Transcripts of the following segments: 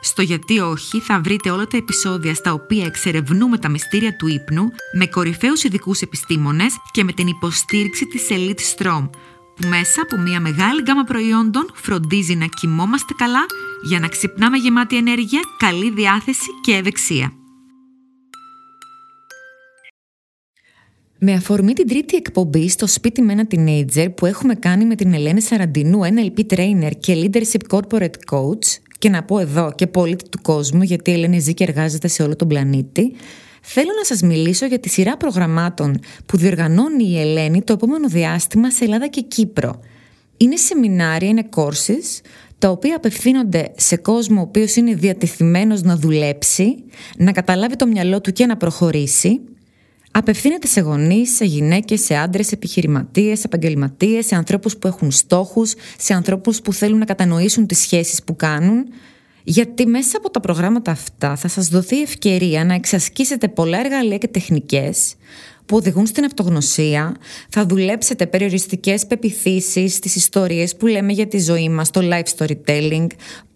Στο γιατί όχι θα βρείτε όλα τα επεισόδια στα οποία εξερευνούμε τα μυστήρια του ύπνου με κορυφαίους ειδικούς επιστήμονες και με την υποστήριξη της Elite Strom που μέσα από μια μεγάλη γκάμα προϊόντων φροντίζει να κοιμόμαστε καλά για να ξυπνάμε γεμάτη ενέργεια, καλή διάθεση και ευεξία. Με αφορμή την τρίτη εκπομπή στο σπίτι με ένα teenager που έχουμε κάνει με την Ελένη Σαραντινού, NLP trainer και leadership corporate coach και να πω εδώ και πολίτη του κόσμου γιατί η Ελένη ζει και εργάζεται σε όλο τον πλανήτη, Θέλω να σας μιλήσω για τη σειρά προγραμμάτων που διοργανώνει η Ελένη το επόμενο διάστημα σε Ελλάδα και Κύπρο. Είναι σεμινάρια, είναι courses, τα οποία απευθύνονται σε κόσμο ο οποίος είναι διατεθειμένος να δουλέψει, να καταλάβει το μυαλό του και να προχωρήσει. Απευθύνεται σε γονείς, σε γυναίκες, σε άντρες, επιχειρηματίες, επαγγελματίες, σε ανθρώπους που έχουν στόχους, σε ανθρώπους που θέλουν να κατανοήσουν τις σχέσεις που κάνουν, γιατί μέσα από τα προγράμματα αυτά θα σας δοθεί ευκαιρία να εξασκήσετε πολλά εργαλεία και τεχνικές που οδηγούν στην αυτογνωσία, θα δουλέψετε περιοριστικές πεπιθήσεις στις ιστορίες που λέμε για τη ζωή μας, το life storytelling,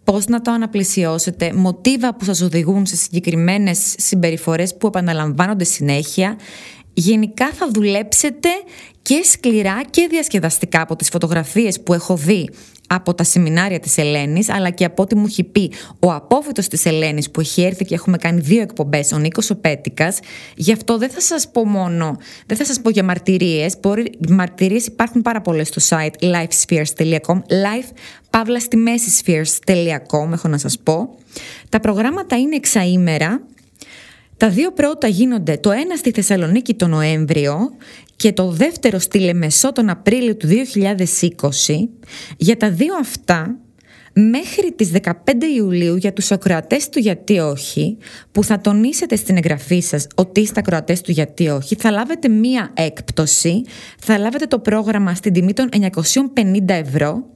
πώς να το αναπλησιώσετε, μοτίβα που σας οδηγούν σε συγκεκριμένες συμπεριφορές που επαναλαμβάνονται συνέχεια. Γενικά θα δουλέψετε και σκληρά και διασκεδαστικά από τις φωτογραφίες που έχω δει από τα σεμινάρια της Ελένης αλλά και από ό,τι μου έχει πει ο απόφυτος της Ελένης που έχει έρθει και έχουμε κάνει δύο εκπομπές, ο Νίκος ο Πέτικας. Γι' αυτό δεν θα σας πω μόνο δεν θα σας πω για μαρτυρίες. Μπορεί, μαρτυρίες υπάρχουν πάρα πολλές στο site lifespheres.com life παύλα στη μέση spheres.com έχω να σας πω. Τα προγράμματα είναι εξαήμερα τα δύο πρώτα γίνονται το ένα στη Θεσσαλονίκη το Νοέμβριο και το δεύτερο στη Λεμεσό τον Απρίλιο του 2020. Για τα δύο αυτά, μέχρι τις 15 Ιουλίου για τους ακροατές του Γιατί Όχι, που θα τονίσετε στην εγγραφή σας ότι είστε ακροατές του Γιατί Όχι, θα λάβετε μία έκπτωση, θα λάβετε το πρόγραμμα στην τιμή των 950 ευρώ.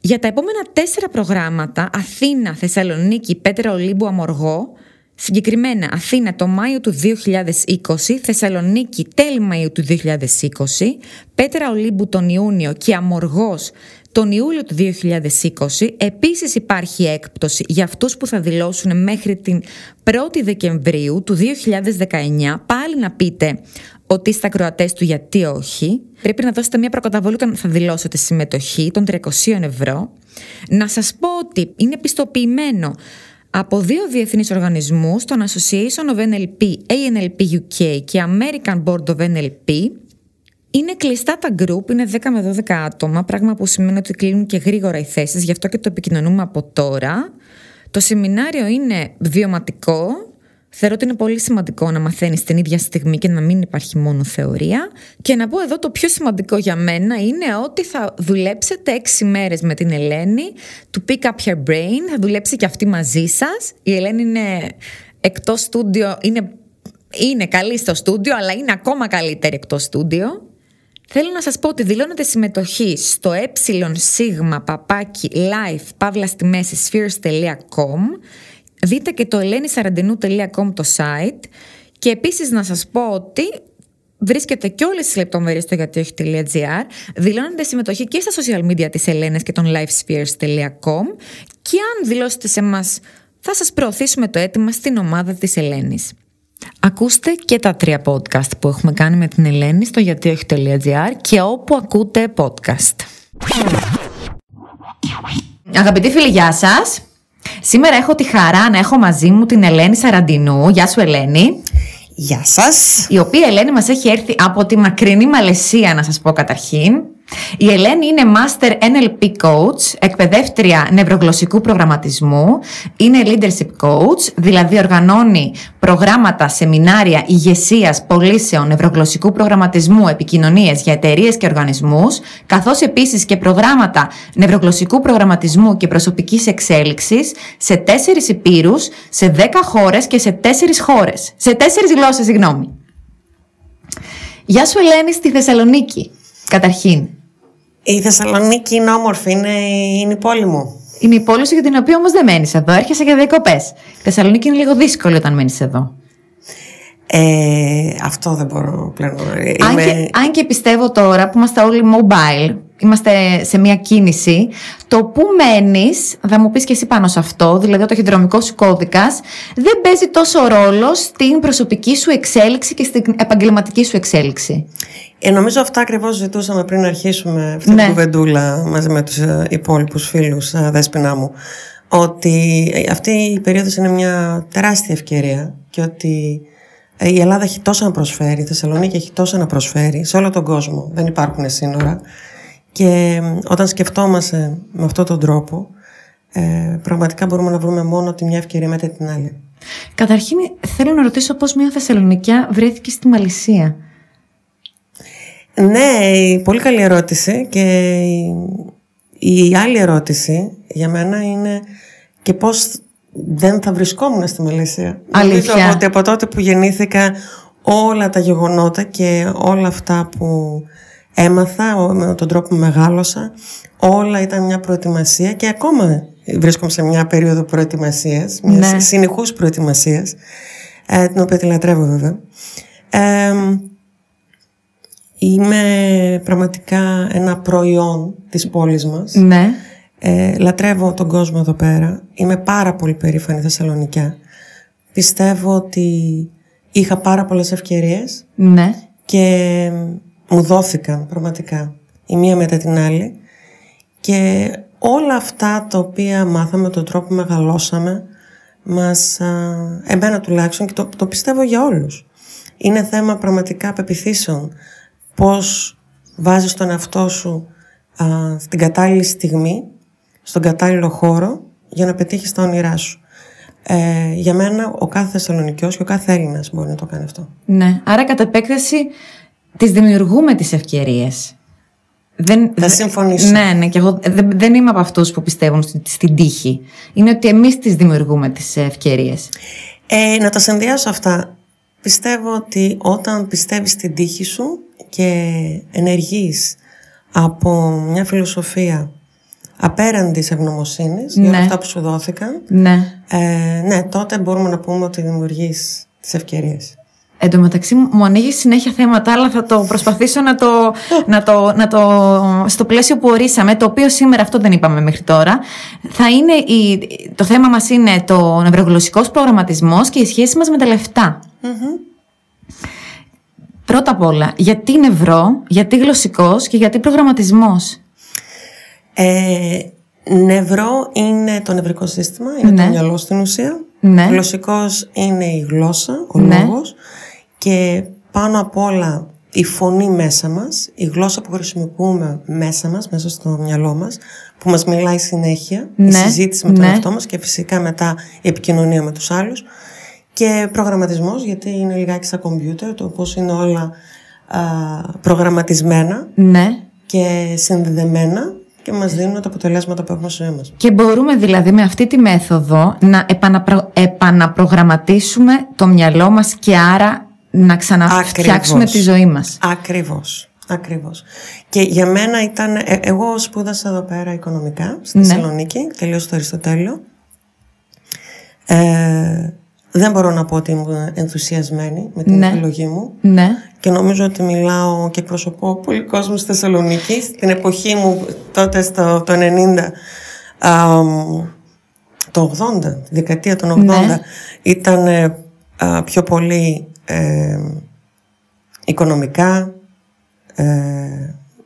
Για τα επόμενα τέσσερα προγράμματα, Αθήνα, Θεσσαλονίκη, Πέτρα Ολύμπου, Αμοργό, Συγκεκριμένα Αθήνα το Μάιο του 2020, Θεσσαλονίκη τέλη Μαΐου του 2020, Πέτρα Ολύμπου τον Ιούνιο και Αμοργός τον Ιούλιο του 2020. Επίσης υπάρχει έκπτωση για αυτούς που θα δηλώσουν μέχρι την 1η Δεκεμβρίου του 2019. Πάλι να πείτε ότι είστε ακροατές του γιατί όχι. Πρέπει να δώσετε μια προκαταβολή όταν θα δηλώσετε συμμετοχή των 300 ευρώ. Να σας πω ότι είναι πιστοποιημένο από δύο διεθνείς οργανισμούς, τον Association of NLP, ANLP UK και American Board of NLP, είναι κλειστά τα group, είναι 10 με 12 άτομα, πράγμα που σημαίνει ότι κλείνουν και γρήγορα οι θέσεις, γι' αυτό και το επικοινωνούμε από τώρα. Το σεμινάριο είναι βιωματικό, Θεωρώ ότι είναι πολύ σημαντικό να μαθαίνεις την ίδια στιγμή και να μην υπάρχει μόνο θεωρία. Και να πω εδώ το πιο σημαντικό για μένα είναι ότι θα δουλέψετε έξι μέρες με την Ελένη του Pick Up Your Brain. Θα δουλέψει και αυτή μαζί σας. Η Ελένη είναι εκτός στούντιο, είναι, είναι καλή στο στούντιο, αλλά είναι ακόμα καλύτερη εκτός στούντιο. Θέλω να σας πω ότι δηλώνετε συμμετοχή στο ε παπάκι live παύλα στη μέση spheres.com Δείτε και το ελένησαραντινού.com το site και επίσης να σας πω ότι βρίσκεται και όλες τις λεπτομέρειες στο γιατί όχι.gr δηλώνετε συμμετοχή και στα social media της Ελένης και των livespheres.com και αν δηλώσετε σε μας θα σας προωθήσουμε το αίτημα στην ομάδα της Ελένης. Ακούστε και τα τρία podcast που έχουμε κάνει με την Ελένη στο γιατί όχι.gr και όπου ακούτε podcast. Αγαπητοί φίλοι, γεια σας! Σήμερα έχω τη χαρά να έχω μαζί μου την Ελένη Σαραντινού. Γεια σου Ελένη. Γεια σας. Η οποία Ελένη μας έχει έρθει από τη μακρινή Μαλαισία να σας πω καταρχήν. Η Ελένη είναι Master NLP Coach, εκπαιδεύτρια νευρογλωσσικού προγραμματισμού, είναι Leadership Coach, δηλαδή οργανώνει προγράμματα, σεμινάρια ηγεσίας πωλήσεων νευρογλωσσικού προγραμματισμού, επικοινωνίες για εταιρείες και οργανισμούς, καθώς επίσης και προγράμματα νευρογλωσσικού προγραμματισμού και προσωπικής εξέλιξης σε τέσσερις υπήρους, σε δέκα χώρες και σε τέσσερις χώρες. Σε τέσσερις γλώσσες, συγγνώμη. Γεια σου Ελένη στη Θεσσαλονίκη, καταρχήν. Η Θεσσαλονίκη είναι όμορφη, είναι, είναι η πόλη μου. Είναι η πόλη σου για την οποία όμως δεν μένεις εδώ. Έρχεσαι για διακοπές. Η Θεσσαλονίκη είναι λίγο δύσκολη όταν μένεις εδώ. Ε, αυτό δεν μπορώ πλέον. Αν, και, αν και πιστεύω τώρα που είμαστε όλοι mobile, είμαστε σε μια κίνηση, το που μένεις, θα μου πεις και εσύ πάνω σε αυτό, δηλαδή ο ταχυδρομικό σου κώδικας, δεν παίζει τόσο ρόλο στην προσωπική σου εξέλιξη και στην επαγγελματική σου εξέλιξη. Ε, νομίζω αυτά ακριβώς ζητούσαμε πριν αρχίσουμε αυτή ναι. την κουβεντούλα μαζί με τους ε, υπόλοιπους φίλους, ε, δέσπινά μου. Ότι αυτή η περίοδος είναι μια τεράστια ευκαιρία και ότι ε, η Ελλάδα έχει τόσα να προσφέρει, η Θεσσαλονίκη έχει τόσα να προσφέρει σε όλο τον κόσμο. Δεν υπάρχουν σύνορα. Και όταν σκεφτόμαστε με αυτόν τον τρόπο, ε, πραγματικά μπορούμε να βρούμε μόνο τη μια ευκαιρία μετά την άλλη. Καταρχήν, θέλω να ρωτήσω πώς μια Θεσσαλονικιά βρέθηκε στη Μαλισσία. Ναι, πολύ καλή ερώτηση. Και η άλλη ερώτηση για μένα είναι και πώς δεν θα βρισκόμουν στη Μαλαισία. Αλήθεια. Νομίζω ότι από τότε που γεννήθηκα όλα τα γεγονότα και όλα αυτά που έμαθα με τον τρόπο που μεγάλωσα όλα ήταν μια προετοιμασία και ακόμα βρίσκομαι σε μια περίοδο προετοιμασίας μιας ναι. συνεχούς προετοιμασίας ε, την οποία τη λατρεύω βέβαια ε, είμαι πραγματικά ένα προϊόν της πόλης μας ναι. Ε, λατρεύω τον κόσμο εδώ πέρα. Είμαι πάρα πολύ περήφανη Θεσσαλονικιά. Πιστεύω ότι είχα πάρα πολλές ευκαιρίες ναι. και μου δόθηκαν πραγματικά η μία μετά την άλλη και όλα αυτά τα οποία μάθαμε, τον τρόπο που μεγαλώσαμε μας, α, εμένα τουλάχιστον και το, το πιστεύω για όλους. Είναι θέμα πραγματικά πεπιθήσεων. Πώς βάζεις τον εαυτό σου α, στην κατάλληλη στιγμή στον κατάλληλο χώρο για να πετύχεις τα όνειρά σου. Ε, για μένα ο κάθε Θεσσαλονικιός και ο κάθε Έλληνας μπορεί να το κάνει αυτό. Ναι, άρα κατά επέκταση τις δημιουργούμε τις ευκαιρίες. Δεν, Θα συμφωνήσω. Ναι, ναι, και εγώ δεν, δεν είμαι από αυτούς που πιστεύουν στην, στην τύχη. Είναι ότι εμείς τις δημιουργούμε τις ευκαιρίες. Ε, να τα συνδυάσω αυτά. Πιστεύω ότι όταν πιστεύεις στην τύχη σου και ενεργείς από μια φιλοσοφία απέραντης ευγνωμοσύνης ναι. για αυτά που σου δόθηκαν. Ναι. Ε, ναι, τότε μπορούμε να πούμε ότι δημιουργείς τις ευκαιρίες. Εν τω μεταξύ μου ανοίγει συνέχεια θέματα, αλλά θα το προσπαθήσω να το, να το, να το, στο πλαίσιο που ορίσαμε, το οποίο σήμερα αυτό δεν είπαμε μέχρι τώρα. Θα είναι η, το θέμα μας είναι το νευρογλωσσικός προγραμματισμός και η σχέση μας με τα λεφτα Πρώτα απ' όλα, γιατί νευρό, γιατί γλωσσικός και γιατί προγραμματισμός; Ε, νευρό είναι το νευρικό σύστημα, είναι το ναι. μυαλό στην ουσία. Ναι. Γλωσσικός είναι η γλώσσα, ο ναι. λόγος. Και πάνω απ' όλα η φωνή μέσα μας, η γλώσσα που χρησιμοποιούμε μέσα μας, μέσα στο μυαλό μας, που μας μιλάει συνέχεια, η ναι. συζήτηση με τον ναι. εαυτό μας και φυσικά μετά η επικοινωνία με τους άλλους. Και προγραμματισμός, γιατί είναι λιγάκι σαν κομπιούτερ, το πώς είναι όλα α, προγραμματισμένα ναι. και συνδεδεμένα και μας δίνουν τα αποτελέσματα που έχουμε στη ζωή μας. Και μπορούμε δηλαδή με αυτή τη μέθοδο να επαναπρο... επαναπρογραμματίσουμε το μυαλό μας και άρα να ξαναφτιάξουμε τη ζωή μας. Ακριβώς. Ακριβώς. Και για μένα ήταν, ε, εγώ σπούδασα εδώ πέρα οικονομικά στη Ναι. Θεσσαλονίκη, τελείωσα το Αριστοτέλειο. Ε, δεν μπορώ να πω ότι ήμουν ενθουσιασμένη με την Ναι. επιλογή μου Ναι. και νομίζω ότι μιλάω και εκπροσωπώ πολύ κόσμο στη Θεσσαλονίκη. Στην εποχή μου, τότε στο, το 90, α, το 80, τη δεκαετία των 80, Ναι. ήταν ε, α, πιο πολύ ε, οικονομικά, ε,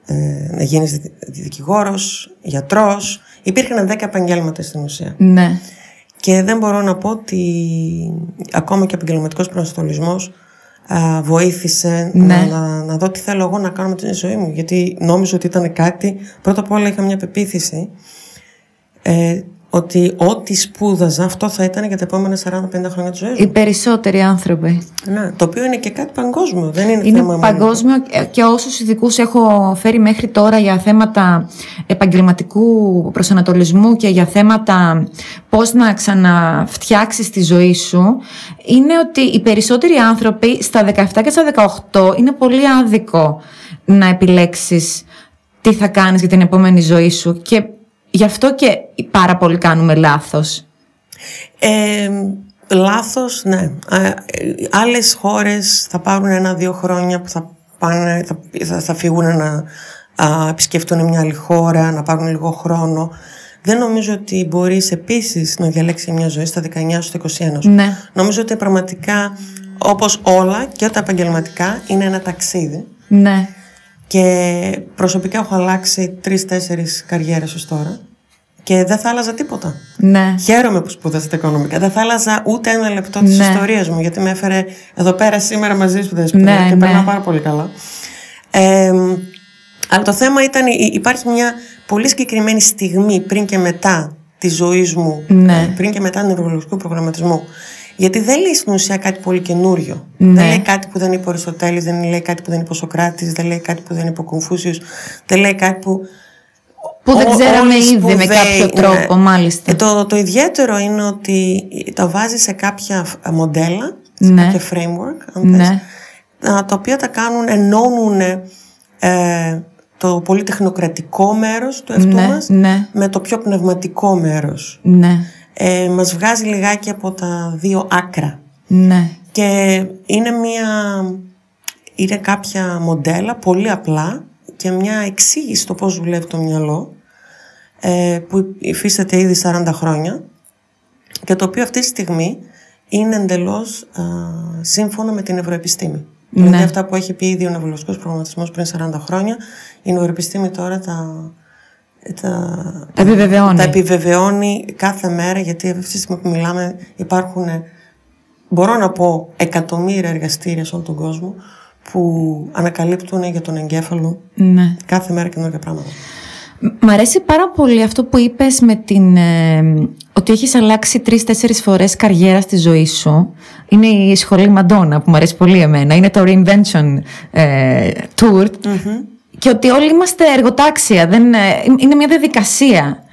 ε, να γίνεις δι- δικηγόρος, γιατρός. Υπήρχαν 10 επαγγέλματα στην ουσία. Ναι. Και δεν μπορώ να πω ότι ακόμα και ο επαγγελματικός προσανατολισμός α, βοήθησε Ναι. να, να, να δω τι θέλω εγώ να κάνω με τη ζωή μου. Γιατί νόμιζα ότι ήταν κάτι, πρώτα απ' όλα είχα μια πεποίθηση ε, ότι ό,τι σπούδαζα αυτό θα ήταν για τα επόμενα 40-50 χρόνια της ζωής Οι μου. περισσότεροι άνθρωποι. Ναι, το οποίο είναι και κάτι παγκόσμιο, δεν είναι, Είναι θέμα μόνο. παγκόσμιο και όσους ειδικούς έχω φέρει μέχρι τώρα για θέματα επαγγελματικού προσανατολισμού και για θέματα πώς να ξαναφτιάξεις τη ζωή σου είναι ότι οι περισσότεροι άνθρωποι στα 17 και στα 18 είναι πολύ άδικο να επιλέξεις τι θα κάνεις για την επόμενη ζωή σου και γι' αυτό και πάρα πολλοί κάνουμε λάθος. Ε, λάθος, ναι. Α, ε, άλλες χώρες θα πάρουν ένα-δύο χρόνια που θα, πάνε, θα, θα, θα φύγουν να α, επισκεφτούν μια άλλη χώρα, να πάρουν λίγο χρόνο. Δεν νομίζω ότι μπορείς επίσης να διαλέξεις μια ζωή στα 19 σου, στα 21 σου. Ναι. Νομίζω ότι πραγματικά, όπως όλα και τα επαγγελματικά, είναι ένα ταξίδι. Ναι. Και προσωπικά έχω αλλάξει τρεις-τέσσερις καριέρες ως τώρα. Και δεν θα άλλαζα τίποτα. Ναι. Χαίρομαι που σπούδασα τα οικονομικά. Δεν θα άλλαζα ούτε ένα λεπτό της Ναι. ιστορίας μου, γιατί με έφερε εδώ πέρα σήμερα μαζί σου δέσποινα Ναι, και ναι. περνάω πάρα πολύ καλά. Ε, αλλά το θέμα ήταν, υ- υπάρχει μια πολύ συγκεκριμένη στιγμή πριν και μετά της ζωής μου, Ναι. ε, πριν και μετά του νευρολογικού προγραμματισμού. Γιατί δεν λέει στην ουσία κάτι πολύ καινούριο. Ναι. Δεν λέει κάτι που δεν είπε ο Αριστοτέλης, δεν λέει κάτι που δεν είπε ο Σοκράτης, δεν λέει κάτι που δεν είπε ο Κομφούσιος, δεν λέει κάτι που Που δεν Ό- ξέραμε όλοι ήδη με σπουδαίοι, κάποιο ναι. τρόπο, μάλιστα. Ε, το, το ιδιαίτερο είναι ότι τα βάζει σε κάποια φ- μοντέλα, σε Ναι. κάποια framework, αν Ναι. θες, α, τα οποία τα κάνουν, ενώνουν ε, το πολύ τεχνοκρατικό μέρος του εαυτού Ναι, μας ναι. με το πιο πνευματικό μέρος. Ναι, Ε, μας βγάζει λιγάκι από τα δύο άκρα. ναι, Και είναι μια... Είναι κάποια μοντέλα πολύ απλά και μια εξήγηση στο πώς δουλεύει το μυαλό ε, που υφίσταται ήδη 40 χρόνια και το οποίο αυτή τη στιγμή είναι εντελώς α, σύμφωνο με την ευρωεπιστήμη. Ναι. Δηλαδή αυτά που έχει πει ήδη ο νευρολογικός προγραμματισμός πριν 40 χρόνια, η ευρωεπιστήμη τώρα τα, τα, Τα επιβεβαιώνει. τα επιβεβαιώνει κάθε μέρα γιατί αυτή τη στιγμή που μιλάμε υπάρχουν μπορώ να πω εκατομμύρια εργαστήρια σε όλο τον κόσμο που ανακαλύπτουν για τον εγκέφαλο ναι. κάθε μέρα καινούργια πράγματα. Μ' αρέσει πάρα πολύ αυτό που είπες με την, ε, ότι έχεις αλλάξει τρεις-τέσσερις φορές καριέρα στη ζωή σου. Είναι η σχολή Μαντόνα που μου αρέσει πολύ εμένα. Είναι το Reinvention ε, Tour. Και ότι όλοι είμαστε εργοτάξια. Δεν, ε, είναι μια διαδικασία.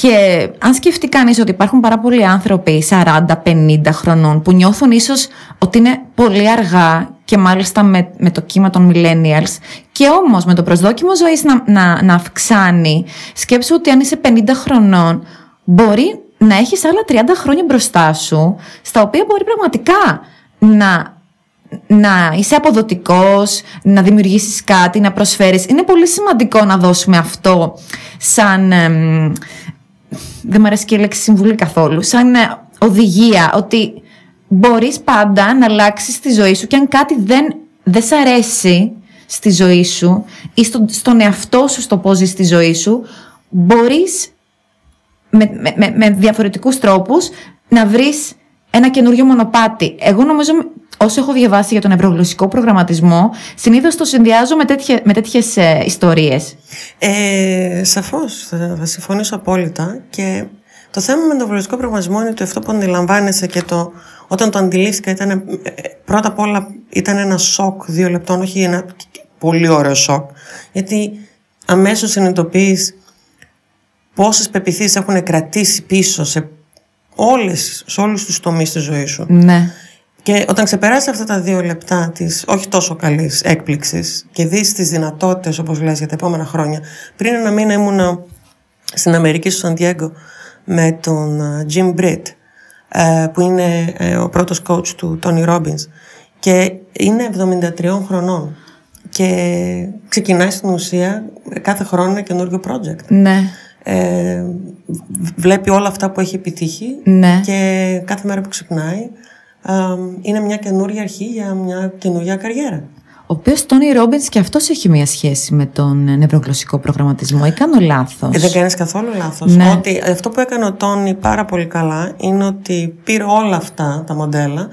Και αν σκεφτεί κανείς ότι υπάρχουν πάρα πολλοί άνθρωποι 40-50 χρονών που νιώθουν ίσως ότι είναι πολύ αργά και μάλιστα με, με το κύμα των millennials και όμως με το προσδόκιμο ζωής να, να, να αυξάνει σκέψου ότι αν είσαι 50 χρονών μπορεί να έχεις άλλα 30 χρόνια μπροστά σου στα οποία μπορεί πραγματικά να να είσαι αποδοτικός, να δημιουργήσεις κάτι, να προσφέρεις. Είναι πολύ σημαντικό να δώσουμε αυτό σαν... εμ, δεν μου αρέσει και η λέξη συμβουλή καθόλου. Σαν ε, οδηγία ότι μπορείς πάντα να αλλάξεις τη ζωή σου και αν κάτι δεν, δεν σ' αρέσει στη ζωή σου ή στο, στον εαυτό σου στο πώς ζεις τη ζωή σου, μπορείς με, με, με, με διαφορετικούς τρόπους να βρεις ένα καινούριο μονοπάτι. Εγώ νομίζω, όσο έχω διαβάσει για τον ευρωγλωσσικό προγραμματισμό, συνήθως το συνδυάζω με, τέτοια, με τέτοιες ε, ιστορίες. Ε, σαφώς, θα, θα συμφωνήσω απόλυτα και το θέμα με τον ευρωβουλευτικό προγραμματισμό είναι ότι αυτό που αντιλαμβάνεσαι και το, όταν το αντιλήφθηκα ήταν ε, πρώτα απ' όλα ήταν ένα σοκ δύο λεπτών, όχι ένα πολύ ωραίο σοκ γιατί αμέσως συνειδητοποιείς πόσες πεπιθήσεις έχουν κρατήσει πίσω σε, όλες, σε όλους τους τομείς της ζωής σου. Ναι. Και όταν ξεπεράσει αυτά τα δύο λεπτά της όχι τόσο καλής έκπληξης και δεις τις δυνατότητες, όπως λες, για τα επόμενα χρόνια. Πριν ένα μήνα ήμουνα στην Αμερική, στο Σαντιέγκο, με τον ε, Jim Britt, ε, που είναι ε, ο πρώτος coach του Tony Robbins. Και είναι 73 χρονών. Και ξεκινάει στην ουσία κάθε χρόνο ένα καινούριο project. Ναι. Ε, βλέπει όλα αυτά που έχει επιτύχει Ναι. και κάθε μέρα που ξυπνάει α, είναι μια καινούργια αρχή για μια καινούργια καριέρα. Ο οποίος Τόνι Ρόμπιν και αυτός έχει μία σχέση με τον ε, νευρογλωσσικό προγραμματισμό, ή κάνω λάθος. Ε, δεν κάνεις καθόλου λάθος. Ναι. Ότι αυτό που έκανε ο Τόνι πάρα πολύ καλά είναι ότι πήρε όλα αυτά τα μοντέλα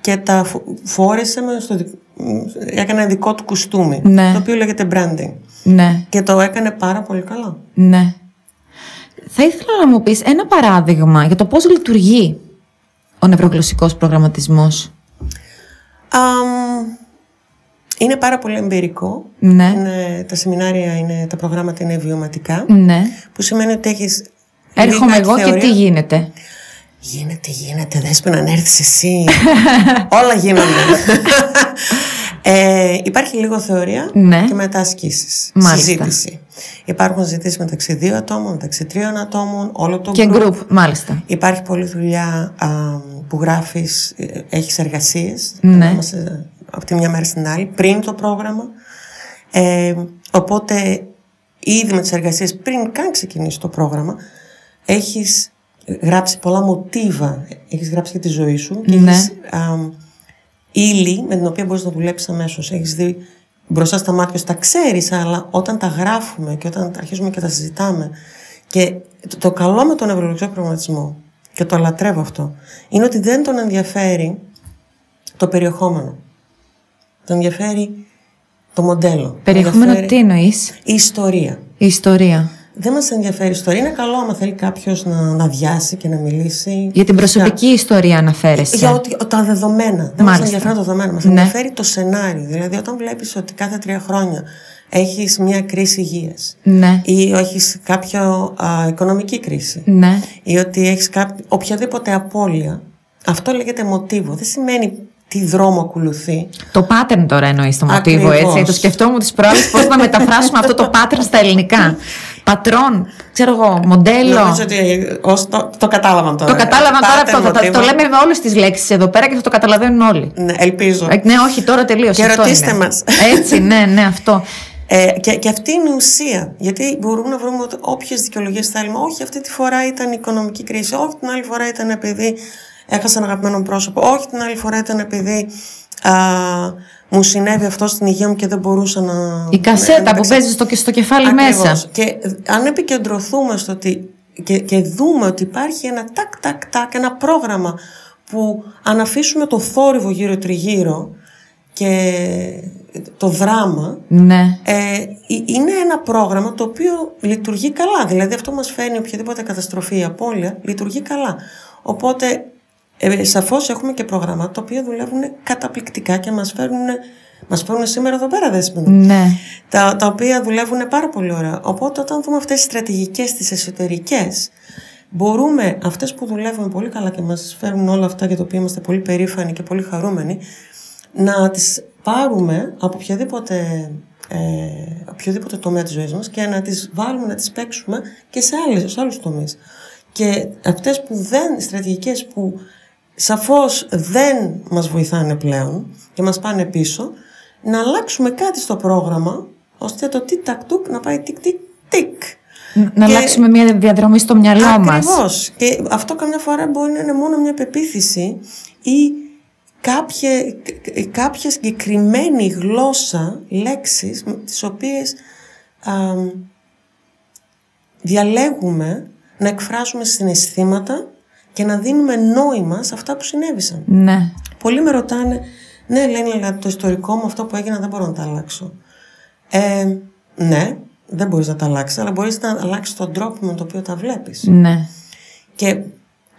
και τα φόρεσε με στο, έκανε ένα δικό του κουστούμι, Ναι. το οποίο λέγεται branding. Ναι, Και το έκανε πάρα πολύ καλά. ναι. Θα ήθελα να μου πεις ένα παράδειγμα για το πώς λειτουργεί ο νευρογλωσσικός προγραμματισμός. Αμ, είναι πάρα πολύ εμπειρικό. Ναι, Είναι, τα σεμινάρια, είναι, τα προγράμματα είναι βιωματικά, ναι. που σημαίνει ότι έχεις Έρχομαι λίγα εγώ και θεωρία. τι γίνεται; Γίνεται, γίνεται, δέσποινα να έρθεις εσύ. Όλα γίνονται. ε, υπάρχει λίγο θεωρία Ναι. και μετά ασκήσεις. Μάλιστα. Συζήτηση. Υπάρχουν συζητήσεις μεταξύ δύο ατόμων, μεταξύ τριών ατόμων, όλο το Και group. group, μάλιστα. Υπάρχει πολλή δουλειά α, που γράφεις, ε, έχεις εργασίες Ναι. ανάμεσα από τη μια μέρα στην άλλη, πριν το πρόγραμμα. Ε, οπότε ήδη με τις εργασίες, πριν καν ξεκινήσει το πρόγραμμα, έχεις γράψει πολλά μοτίβα, έχεις γράψει για τη ζωή σου και Ναι. έχεις α, ύλη με την οποία μπορείς να δουλέψεις αμέσως. Έχεις δει μπροστά στα μάτια σου, τα ξέρεις, αλλά όταν τα γράφουμε και όταν αρχίζουμε και τα συζητάμε και το, το καλό με τον νευρολογικό προγραμματισμό και το λατρεύω αυτό, είναι ότι δεν τον ενδιαφέρει το περιεχόμενο. Τον ενδιαφέρει το μοντέλο. Τον Περιεχόμενο ενδιαφέρει τι εννοείς, Η ιστορία. η ιστορία. Δεν μας ενδιαφέρει η ιστορία. Είναι καλό άμα θέλει κάποιος να, να διάσει και να μιλήσει. Για την προσωπική ιστορία αναφέρεσαι. Για ότι, τα δεδομένα. Δεν μας Μάλιστα. ενδιαφέρει τα δεδομένα. Μας Ναι. ενδιαφέρει το σενάριο. Δηλαδή, όταν βλέπεις ότι κάθε τρία χρόνια έχεις μια κρίση υγείας Ναι, ή έχεις κάποια α, οικονομική κρίση ναι. ή ότι έχεις οποιαδήποτε απώλεια, αυτό λέγεται μοτίβο. Δεν σημαίνει τι δρόμο ακολουθεί. Το pattern τώρα εννοείς το μοτίβο, Ακριβώς. έτσι. Το σκεφτόμουν τις προάλλες πώς να μεταφράσουμε αυτό το pattern στα ελληνικά. Πατρόν, ξέρω εγώ, μοντέλο. Νομίζω ότι ως το, το κατάλαβαν τώρα. Το κατάλαβα τώρα Pattern, αυτό. θα- θα- μοτίβο. το λέμε με όλες τις λέξεις εδώ πέρα και θα το καταλαβαίνουν όλοι. Ναι, ελπίζω. Ε, ναι, όχι, τώρα τελείωσε. Και αυτό ρωτήστε είναι. μας. Έτσι, ναι, ναι, αυτό. Ε, και, και αυτή είναι η ουσία. Γιατί μπορούμε να βρούμε όποιες δικαιολογίες θέλουμε. Όχι, αυτή τη φορά ήταν η οικονομική κρίση. Όχι, την άλλη φορά ήταν επειδή έχασα ένα αγαπημένο πρόσωπο. Όχι, την άλλη φορά ήταν επειδή α, μου συνέβη αυτό στην υγεία μου και δεν μπορούσα να. Η κασέτα να- που παίζεις στο, στο κεφάλι Ακριβώς. μέσα. Και αν επικεντρωθούμε στο ότι. Και, και δούμε ότι υπάρχει ένα τάκ, τάκ, τάκ, ένα πρόγραμμα που αν αφήσουμε το θόρυβο γύρω τριγύρω και το δράμα, Ναι. ε, ε- είναι ένα πρόγραμμα το οποίο λειτουργεί καλά. Δηλαδή αυτό μας φέρνει οποιαδήποτε καταστροφή ή απώλεια, λειτουργεί καλά. Οπότε ε, σαφώς έχουμε και προγράμματα τα οποία δουλεύουν καταπληκτικά και μας φέρνουν, μας φέρνουν σήμερα εδώ πέρα δέσποινα. Ναι. Τα, τα οποία δουλεύουν πάρα πολύ ωραία. Οπότε όταν δούμε αυτές τις στρατηγικές, τις εσωτερικές, μπορούμε αυτές που δουλεύουν πολύ καλά και μας φέρνουν όλα αυτά για τα οποία είμαστε πολύ περήφανοι και πολύ χαρούμενοι, να τις πάρουμε από οποιαδήποτε, ε, οποιοδήποτε τομέα της ζωής μας και να τις βάλουμε, να τις παίξουμε και σε, άλλες, σε άλλους τομείς. Και αυτές που δεν, στρατηγικές που σαφώς δεν μας βοηθάνε πλέον και μας πάνε πίσω, να αλλάξουμε κάτι στο πρόγραμμα, ώστε το τικ τακ τουκ να πάει τικ τικ τικ. Να Και- αλλάξουμε μια διαδρομή στο μυαλό μας. Ακριβώς. Και αυτό καμιά φορά μπορεί να είναι μόνο μια πεποίθηση ή κάποια, κάποια συγκεκριμένη γλώσσα, λέξεις, με τις οποίες αμ, διαλέγουμε να εκφράσουμε συναισθήματα και να δίνουμε νόημα σε αυτά που συνέβησαν. Ναι. Πολλοί με ρωτάνε, ναι, λένε, αλλά το ιστορικό μου αυτό που έγινε δεν μπορώ να το αλλάξω. Ε, ναι, δεν μπορείς να τα αλλάξεις, αλλά μπορείς να αλλάξεις τον τρόπο με τον οποίο τα βλέπεις. Ναι. Και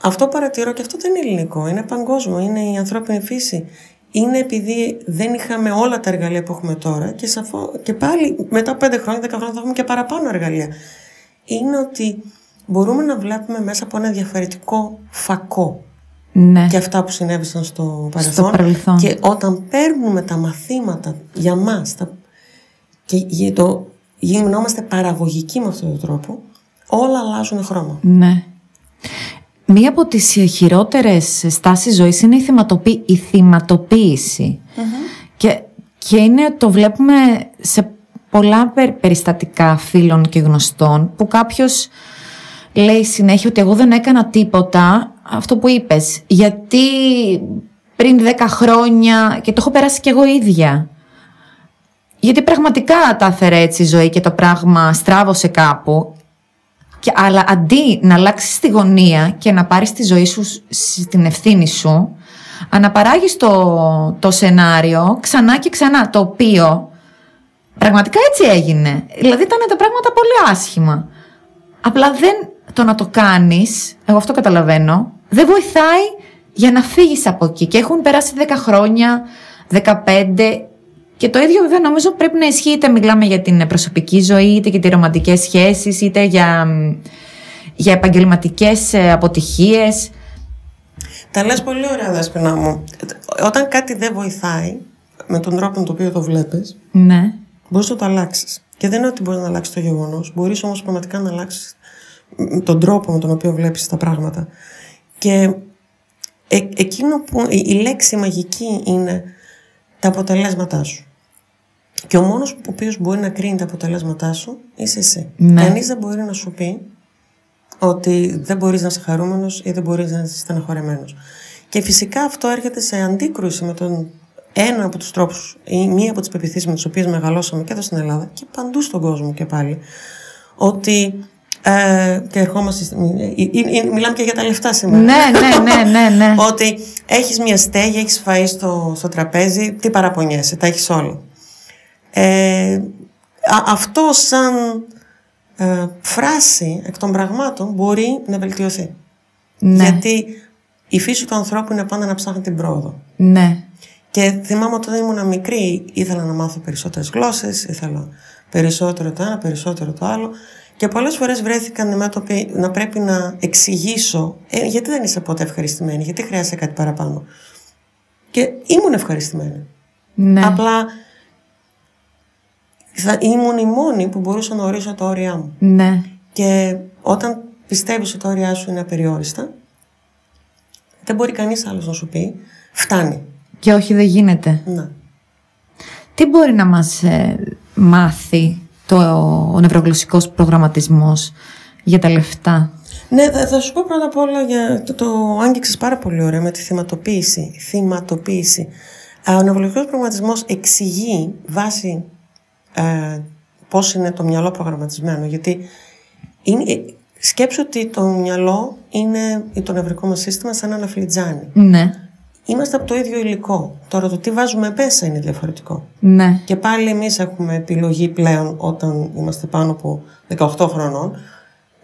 αυτό παρατηρώ και αυτό δεν είναι ελληνικό, είναι παγκόσμιο, είναι η ανθρώπινη φύση. Είναι επειδή δεν είχαμε όλα τα εργαλεία που έχουμε τώρα και, σαφώ, και πάλι μετά από 5 χρόνια, 10 χρόνια θα έχουμε και παραπάνω εργαλεία. Είναι ότι μπορούμε να βλέπουμε μέσα από ένα διαφορετικό φακό Ναι. και αυτά που συνέβησαν στο παρελθόν. παρελθόν. Και όταν παίρνουμε τα μαθήματα για μας τα... και για το... γινόμαστε παραγωγικοί με αυτόν τον τρόπο, όλα αλλάζουν χρώμα. Ναι. Μία από τις χειρότερες στάσεις ζωής είναι η, θυματοποί- η θυματοποίηση. Και, και είναι, το βλέπουμε σε πολλά περ- περιστατικά φίλων και γνωστών που κάποιος λέει συνέχεια ότι εγώ δεν έκανα τίποτα αυτό που είπες γιατί πριν 10 χρόνια και το έχω περάσει κι εγώ ίδια γιατί πραγματικά τα έφερε έτσι η ζωή και το πράγμα στράβωσε κάπου και, αλλά αντί να αλλάξεις τη γωνία και να πάρεις τη ζωή σου στην ευθύνη σου, αναπαράγεις το, το σενάριο ξανά και ξανά, το οποίο πραγματικά έτσι έγινε. Δηλαδή ήταν τα πράγματα πολύ άσχημα. Απλά δεν το να το κάνεις, εγώ αυτό καταλαβαίνω, δεν βοηθάει για να φύγεις από εκεί. Και έχουν περάσει 10 χρόνια, 15 και το ίδιο βέβαια νομίζω πρέπει να ισχύει είτε μιλάμε για την προσωπική ζωή, είτε για τις ρομαντικές σχέσεις, είτε για, για επαγγελματικές ε, αποτυχίες. Τα λες πολύ ωραία δέσποινα μου. Όταν κάτι δεν βοηθάει με τον τρόπο με τον οποίο το βλέπεις, Ναι. μπορείς να το αλλάξεις. Και δεν είναι ότι μπορείς να αλλάξεις το γεγονός, μπορείς όμως πραγματικά να αλλάξεις τον τρόπο με τον οποίο βλέπεις τα πράγματα. Και ε, εκείνο που η, η λέξη μαγική είναι τα αποτελέσματά σου. Και ο μόνος που ο οποίος μπορεί να κρίνει τα αποτελέσματά σου είσαι εσύ. Ναι. Κανείς δεν μπορεί να σου πει ότι δεν μπορείς να είσαι χαρούμενος ή δεν μπορείς να είσαι στεναχωρεμένος. Και φυσικά αυτό έρχεται σε αντίκρουση με τον ένα από τους τρόπους ή μία από τις πεπιθήσεις με τις οποίες μεγαλώσαμε και εδώ στην Ελλάδα και παντού στον κόσμο και πάλι ότι ε, και ερχόμαστε στη- ε, ε, ε, μιλάμε και για τα λεφτά σήμερα Ναι, ναι, ναι, ναι, ναι. ότι έχεις μια στέγη, έχεις φαΐ στο, στο τραπέζι, τι παραπονιέσαι, τα έχεις όλα. Ε, α- αυτό σαν ε, φράση εκ των πραγμάτων μπορεί να βελτιωθεί. ναι, Γιατί η φύση του ανθρώπου είναι πάντα να ψάχνει την πρόοδο. ναι. Και θυμάμαι όταν ήμουν μικρή, ήθελα να μάθω περισσότερες γλώσσες, ήθελα περισσότερο το ένα, περισσότερο το άλλο. Και πολλές φορές βρέθηκα αντιμέτωπη να πρέπει να εξηγήσω ε, γιατί δεν είσαι ποτέ ευχαριστημένη, γιατί χρειάζεται κάτι παραπάνω. Και ήμουν ευχαριστημένη. ναι. Απλά θα ήμουν η μόνη που μπορούσα να ορίσω τα όρια μου. ναι. Και όταν πιστεύεις ότι τα όρια σου είναι απεριόριστα, δεν μπορεί κανείς άλλος να σου πει φτάνει. Και όχι δεν γίνεται. Να. Τι μπορεί να μας ε, μάθει το, ο νευρογλωσσικός προγραμματισμός για τα λεφτά. Ναι, θα, θα σου πω πρώτα απ' όλα για το, το άγγιξες πάρα πολύ ωραία με τη θυματοποίηση. Θυματοποίηση. Α, Ο νευρολογικός προγραμματισμός εξηγεί βάσει ε, πώς είναι το μυαλό προγραμματισμένο. Γιατί είναι, ε, σκέψου ότι το μυαλό είναι ή το νευρικό μας σύστημα σαν ένα φλιτζάνι. Ναι, Είμαστε από το ίδιο υλικό. Τώρα το τι βάζουμε μέσα είναι διαφορετικό. ναι, Και πάλι εμείς έχουμε επιλογή πλέον όταν είμαστε πάνω από 18 χρονών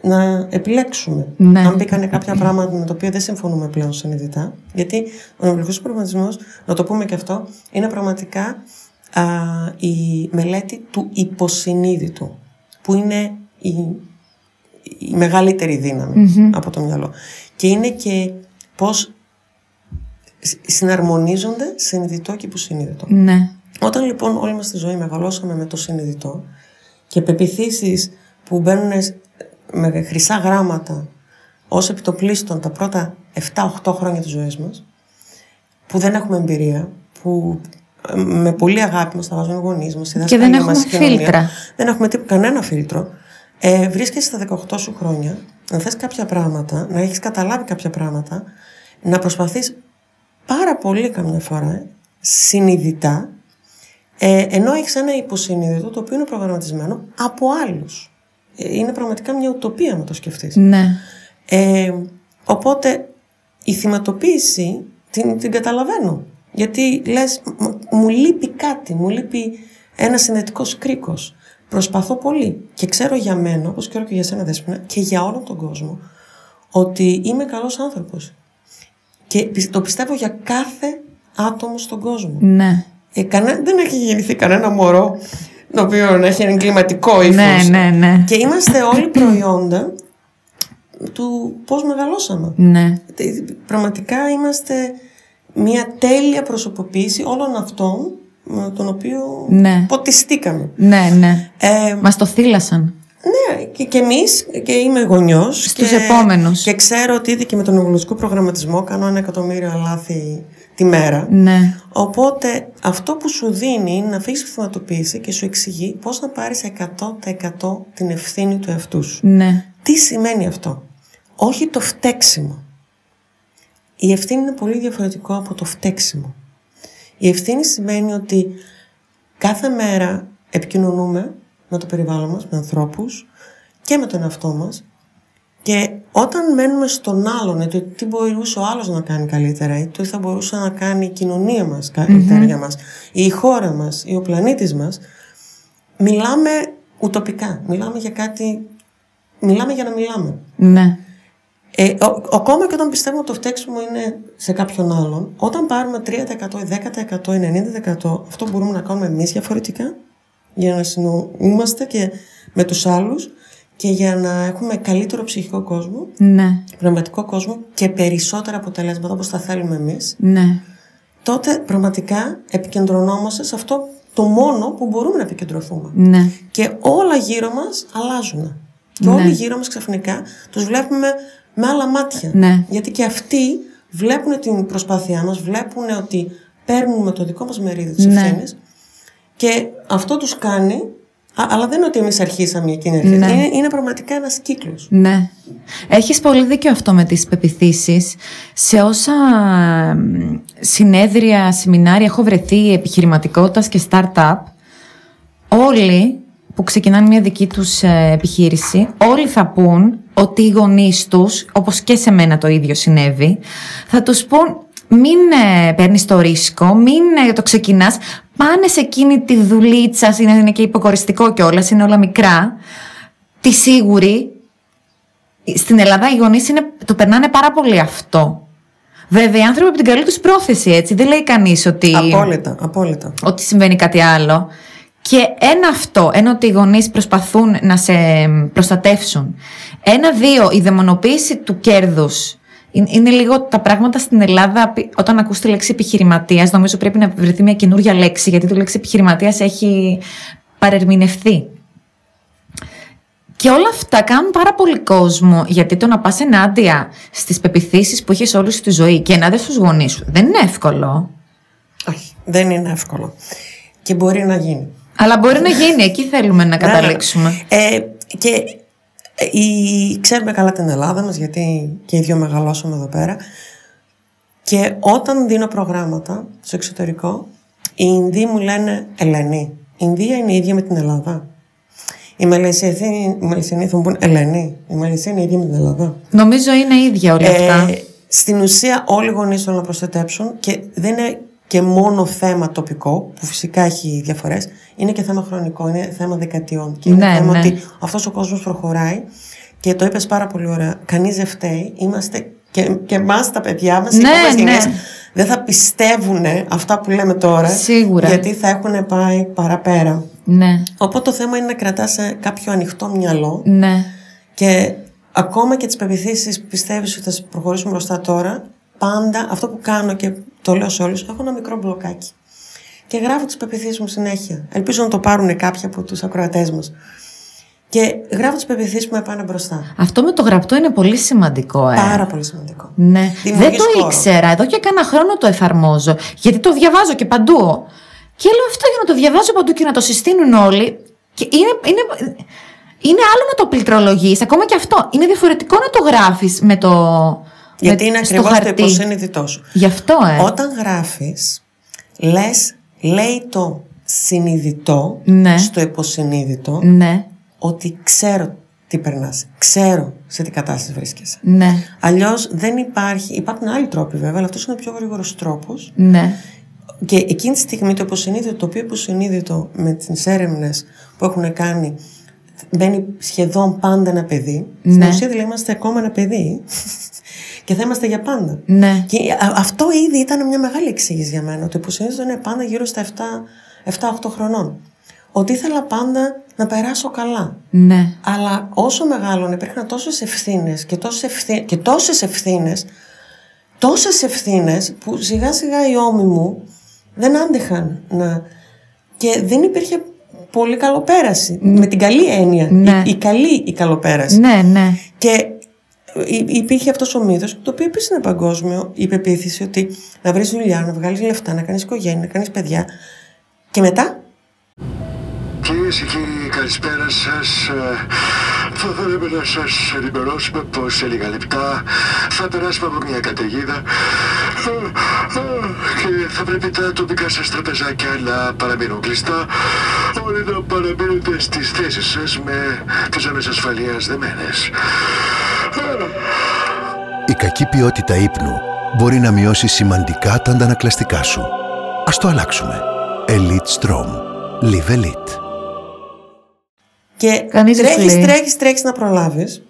να επιλέξουμε. Ναι. Αν μπήκανε κάποια πράγματα με τα οποία δεν συμφωνούμε πλέον συνειδητά. Γιατί ο νευρολογικός προγραμματισμός, να το πούμε και αυτό, είναι πραγματικά α, η μελέτη του υποσυνείδητου. Που είναι η, η μεγαλύτερη δύναμη από το μυαλό. Και είναι και πώς συ- συναρμονίζονται συνειδητό και υποσυνείδητο. ναι, Όταν λοιπόν όλη μας τη ζωή μεγαλώσαμε με το συνειδητό και πεπιθήσεις που μπαίνουν σ- με χρυσά γράμματα ως επιτοπλίστων τα πρώτα 7-8 χρόνια της ζωής μας, που δεν έχουμε εμπειρία, που ε, με πολύ αγάπη μας τα βάζουν οι γονείς μας, η Και δεν δασκαλία έχουμε μας, η κοινωνία. φίλτρα. Δεν έχουμε τίποτα, κανένα φίλτρο. Ε, βρίσκεσαι στα 18 σου χρόνια, να θες κάποια πράγματα, να έχεις καταλάβει κάποια πράγματα, να προσπαθείς πάρα πολύ καμιά φορά, ε, συνειδητά, ε, ενώ έχεις ένα υποσυνείδητο το οποίο είναι προγραμματισμένο από άλλους. Ε, είναι πραγματικά μια ουτοπία να το σκεφτείς. ναι, Ε, οπότε η θυματοποίηση την, την καταλαβαίνω. Γιατί λες, «Μ- μου λείπει κάτι, μου λείπει ένα συνδετικός κρίκος. Προσπαθώ πολύ και ξέρω για μένα, όπως ξέρω και για σένα Δέσποινα, και για όλο τον κόσμο, ότι είμαι καλός άνθρωπος. Και πι- το πιστεύω για κάθε άτομο στον κόσμο. ναι, Ε, κανέ- δεν έχει γεννηθεί κανένα μωρό το οποίο να έχει εγκληματικό ύφος. ναι, ναι, ναι, Και είμαστε όλοι προϊόντα του πώς μεγαλώσαμε. ναι, Τε- Πραγματικά είμαστε μια τέλεια προσωποποίηση όλων αυτών με τον οποίο Ναι. ποτιστήκαμε. ναι, ναι. Ε, Μας το θύλασαν. Ναι, και, και εμείς, και είμαι γονιός. Στους και, επόμενους. Και ξέρω ότι ήδη και με τον νευρολογικό προγραμματισμό κάνω ένα εκατομμύριο λάθη τη μέρα. Ναι, Οπότε αυτό που σου δίνει είναι να φύγεις τη θυματοποίηση και σου εξηγεί πώς να πάρεις 100% την ευθύνη του εαυτού σου. ναι, Τι σημαίνει αυτό; Όχι το φταίξιμο. Η ευθύνη είναι πολύ διαφορετικό από το φταίξιμο. Η ευθύνη σημαίνει ότι κάθε μέρα επικοινωνούμε με το περιβάλλον μας, με ανθρώπους και με τον εαυτό μας Και όταν μένουμε στον άλλον, το τι μπορούσε ο άλλος να κάνει καλύτερα ή το τι θα μπορούσε να κάνει η κοινωνία μας καλύτερα για μας, ή η χώρα μας ή ο πλανήτης μας, μιλάμε ουτοπικά. Μιλάμε για κάτι... Μιλάμε για να μιλάμε. Ναι. Ε, ο, ακόμα και όταν πιστεύουμε ότι το φταίξιμο είναι σε κάποιον άλλον, όταν πάρουμε 3%, 10%, 90% αυτό μπορούμε να κάνουμε εμείς διαφορετικά για να συνοούμαστε και με τους άλλους και για να έχουμε καλύτερο ψυχικό κόσμο, ναι. πνευματικό κόσμο και περισσότερα αποτελέσματα όπως θα θέλουμε εμείς, ναι. τότε πραγματικά επικεντρωνόμαστε σε αυτό το μόνο που μπορούμε να επικεντρωθούμε. Ναι. Και όλα γύρω μας αλλάζουν. Και Ναι. όλοι γύρω μας ξαφνικά τους βλέπουμε με άλλα μάτια. Ναι. Γιατί και αυτοί βλέπουν την προσπάθειά μας, βλέπουν ότι παίρνουμε το δικό μας μερίδιο της Ναι. ευθύνης και αυτό τους κάνει, α- αλλά δεν είναι ότι εμείς αρχίσαμε εκείνη αρχή. Ναι. Είναι, είναι πραγματικά ένας κύκλος. Ναι. Έχεις πολύ δίκιο αυτό με τις πεπιθήσεις. Σε όσα μ, συνέδρια, σεμινάρια έχω βρεθεί επιχειρηματικότητας και startup, όλοι που ξεκινάνε μια δική τους ε, επιχείρηση, όλοι θα πούν ότι οι γονείς τους, όπως και σε μένα το ίδιο συνέβη, θα τους πούν μην ε, παίρνεις το ρίσκο, μην ε, το ξεκινάς, πάνε σε εκείνη τη δουλίτσα, είναι, είναι και υποκοριστικό κιόλας, είναι όλα μικρά, τη σίγουρη, στην Ελλάδα οι γονείς είναι, το περνάνε πάρα πολύ αυτό. Βέβαια, οι άνθρωποι από την καλή τους πρόθεση, έτσι, δεν λέει κανείς ότι Απόλυτα, απόλυτα. ότι συμβαίνει κάτι άλλο. Και ένα αυτό, ένα ότι οι γονείς προσπαθούν να σε προστατεύσουν. Ένα, δύο, η δαιμονοποίηση του κέρδους. Είναι, είναι λίγο τα πράγματα στην Ελλάδα, πι- όταν ακούς τη λέξη επιχειρηματίας, νομίζω πρέπει να βρεθεί μια καινούργια λέξη, γιατί το λέξη επιχειρηματίας έχει παρερμηνευθεί. Και όλα αυτά κάνουν πάρα πολύ κόσμο, γιατί το να πας ενάντια στις πεπιθήσεις που έχεις όλη σου τη ζωή και ενάντια στους γονείς σου, δεν είναι εύκολο. Όχι, δεν είναι εύκολο. Και μπορεί να γίνει. Αλλά μπορεί να γίνει, εκεί θέλουμε να καταλήξουμε. Ε, και ε, η, ξέρουμε καλά την Ελλάδα μας, γιατί και οι δυο μεγαλώσαμε εδώ πέρα. Και όταν δίνω προγράμματα στο εξωτερικό, οι Ινδοί μου λένε Ελένη. Η Ινδία είναι η ίδια με την Ελλάδα. Οι Μαλαισιανοί οι Μαλαισιανοί θα μου πούν Ελένη. Η Μαλαισία είναι η ίδια με την Ελλάδα. Νομίζω είναι ίδια όλα αυτά. Ε, στην ουσία όλοι οι γονείς θέλουν να προστατέψουν και δεν είναι και μόνο θέμα τοπικό, που φυσικά έχει διαφορές, είναι και θέμα χρονικό, είναι θέμα δεκατιών. Και είναι Ναι, θέμα ναι. ότι αυτός ο κόσμος προχωράει και το είπες πάρα πολύ ωραία, κανείς δεν φταίει, είμαστε και, και εμάς τα παιδιά μας, οι Ναι, επόμενες ναι. γενιές, δεν θα πιστεύουν αυτά που λέμε τώρα, Σίγουρα. γιατί θα έχουν πάει παραπέρα. Ναι, Οπότε το θέμα είναι να κρατάς ε, κάποιο ανοιχτό μυαλό ναι, και ακόμα και τις πεπιθήσεις πιστεύεις ότι θα προχωρήσουμε μπροστά τώρα, πάντα αυτό που κάνω και το λέω σε όλους, έχω ένα μικρό μπλοκάκι. Και γράφω τις πεπιθήσεις μου συνέχεια. Ελπίζω να το πάρουν κάποιοι από τους ακροατές μας. Και γράφω τις πεπιθήσεις που με πάνε μπροστά. Αυτό με το γραπτό είναι πολύ σημαντικό, ε. Πάρα πολύ σημαντικό. Ναι. Δεν Δημιουργείς το χώρο. ήξερα. Εδώ και κάνα χρόνο το εφαρμόζω. Γιατί το διαβάζω και παντού. Και λέω αυτό για να το διαβάζω παντού και να το συστήνουν όλοι. Και είναι, είναι, είναι άλλο να το πληκτρολογείς. Ακόμα και αυτό. Είναι διαφορετικό να το γράφεις με το. Γιατί με- είναι στο ακριβώς το χαρτί. υποσυνείδητό σου. Γι' αυτό, ε. Όταν γράφεις, λες, λέει το συνειδητό Ναι. στο υποσυνείδητο Ναι, ότι ξέρω τι περνάς. Ξέρω σε τι κατάσταση βρίσκεσαι. ναι, Αλλιώς δεν υπάρχει. Υπάρχουν άλλοι τρόποι βέβαια, αλλά αυτός είναι ο πιο γρήγορος τρόπος. ναι. Και εκείνη τη στιγμή το υποσυνείδητο, το οποίο υποσυνείδητο με τις έρευνες που έχουν κάνει, μπαίνει σχεδόν πάντα ένα παιδί. Στην Ναι. ουσία δηλαδή είμαστε ακόμα ένα παιδί και θα είμαστε για πάντα. Ναι. Και α- αυτό ήδη ήταν μια μεγάλη εξήγηση για μένα. Το υποσυνείδητο είναι πάντα γύρω στα 7-8 χρονών. Ότι ήθελα πάντα να περάσω καλά. Ναι. Αλλά όσο μεγάλωνε υπήρχαν τόσες ευθύνες και τόσες, ευθύ... και τόσες ευθύνες, τόσες ευθύνες που σιγά σιγά οι ώμοι μου δεν άντεχαν να... Και δεν υπήρχε πολύ καλοπέραση. Με την καλή έννοια. Ναι. Η, η καλή η καλοπέραση. Ναι, ναι. Και υ- υπήρχε αυτός ο μύθος, το οποίο επίσης είναι παγκόσμιο, η πεποίθηση ότι να βρεις δουλειά, να βγάλεις λεφτά, να κάνεις οικογένεια, να κάνεις παιδιά. Και μετά; Κυρίες και κύριοι, καλησπέρα σας. Θα θέλαμε να σας ενημερώσουμε πως σε λίγα λεπτά θα περάσουμε από μια καταιγίδα και θα πρέπει τα τοπικά σας τραπεζάκια να παραμείνουν κλειστά. Όλοι να παραμείνετε στις θέσεις σας με τις ζώνε ασφαλείας δεμένες. Η κακή ποιότητα ύπνου μπορεί να μειώσει σημαντικά τα αντανακλαστικά σου. Ας το αλλάξουμε. Elite Strom. Live Elite. Και Κανείς δεν σου τρέχεις, λέει. τρέχεις, τρέχεις να προλάβεις.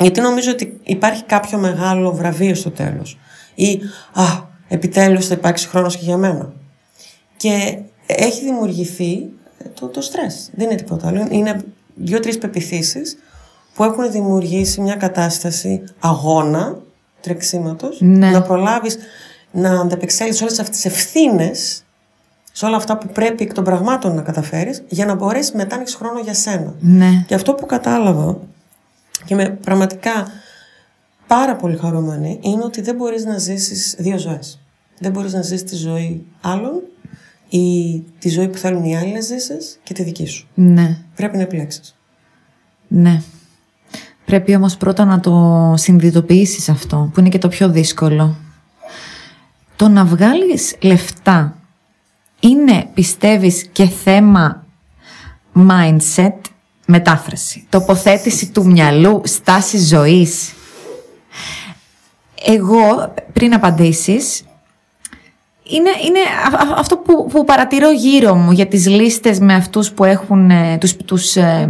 Γιατί νομίζω ότι υπάρχει κάποιο μεγάλο βραβείο στο τέλος. Ή, α, επιτέλους θα υπάρξει χρόνος και για μένα. Και έχει δημιουργηθεί ε, το, το στρες. Δεν είναι τίποτα άλλο. Είναι δύο-τρεις πεπιθήσεις που έχουν δημιουργήσει μια κατάσταση αγώνα, τρεξίματος, Ναι. να προλάβεις να ανταπεξέλθεις όλες αυτές τις ευθύνες σε όλα αυτά που πρέπει εκ των πραγμάτων να καταφέρεις για να μπορέσεις μετά να έχεις χρόνο για σένα. Ναι. Και αυτό που κατάλαβα και με πραγματικά πάρα πολύ χαρούμενη είναι ότι δεν μπορείς να ζήσεις δύο ζωές. Δεν μπορείς να ζήσεις τη ζωή άλλων ή τη ζωή που θέλουν οι άλλοι να ζήσεις και τη δική σου. Ναι. Πρέπει να επιλέξεις. Ναι. Πρέπει όμως πρώτα να το συνειδητοποιήσεις αυτό, που είναι και το πιο δύσκολο. Το να βγάλεις λεφτά είναι, πιστεύεις, και θέμα mindset, μετάφραση. Τοποθέτηση του μυαλού, στάση ζωής. Εγώ, πριν απαντήσεις, είναι, είναι α- α- αυτό που, που παρατηρώ γύρω μου για τις λίστες με αυτούς που έχουν ε, τους, τους, ε,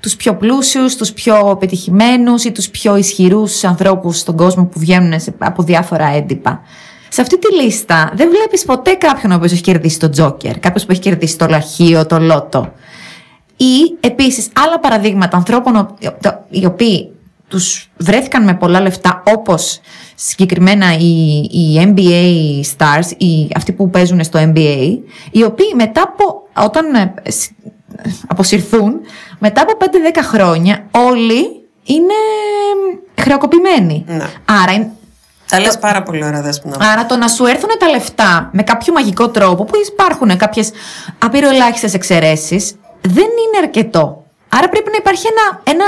τους πιο πλούσιους, τους πιο πετυχημένους ή τους πιο ισχυρούς ανθρώπους στον κόσμο που βγαίνουν σε- από διάφορα έντυπα. Σε αυτή τη λίστα δεν βλέπεις ποτέ κάποιον ο οποίος έχει κερδίσει το τζόκερ, κάποιος που έχει κερδίσει το λαχείο, το λότο. Ή επίσης άλλα παραδείγματα ανθρώπων ο- το- οι οποίοι τους βρέθηκαν με πολλά λεφτά όπως συγκεκριμένα οι, οι NBA stars, οι, αυτοί που παίζουν στο NBA, οι οποίοι μετά από, όταν ε, σ- αποσυρθούν, μετά από 5-10 χρόνια όλοι είναι χρεοκοπημένοι. Ναι. Άρα είναι, Τα λες πάρα πολύ ωραία, Δέσποινα. Άρα το να σου έρθουν τα λεφτά με κάποιο μαγικό τρόπο που υπάρχουν κάποιες απειροελάχιστες εξαιρέσεις δεν είναι αρκετό. Άρα πρέπει να υπάρχει ένα, ένα,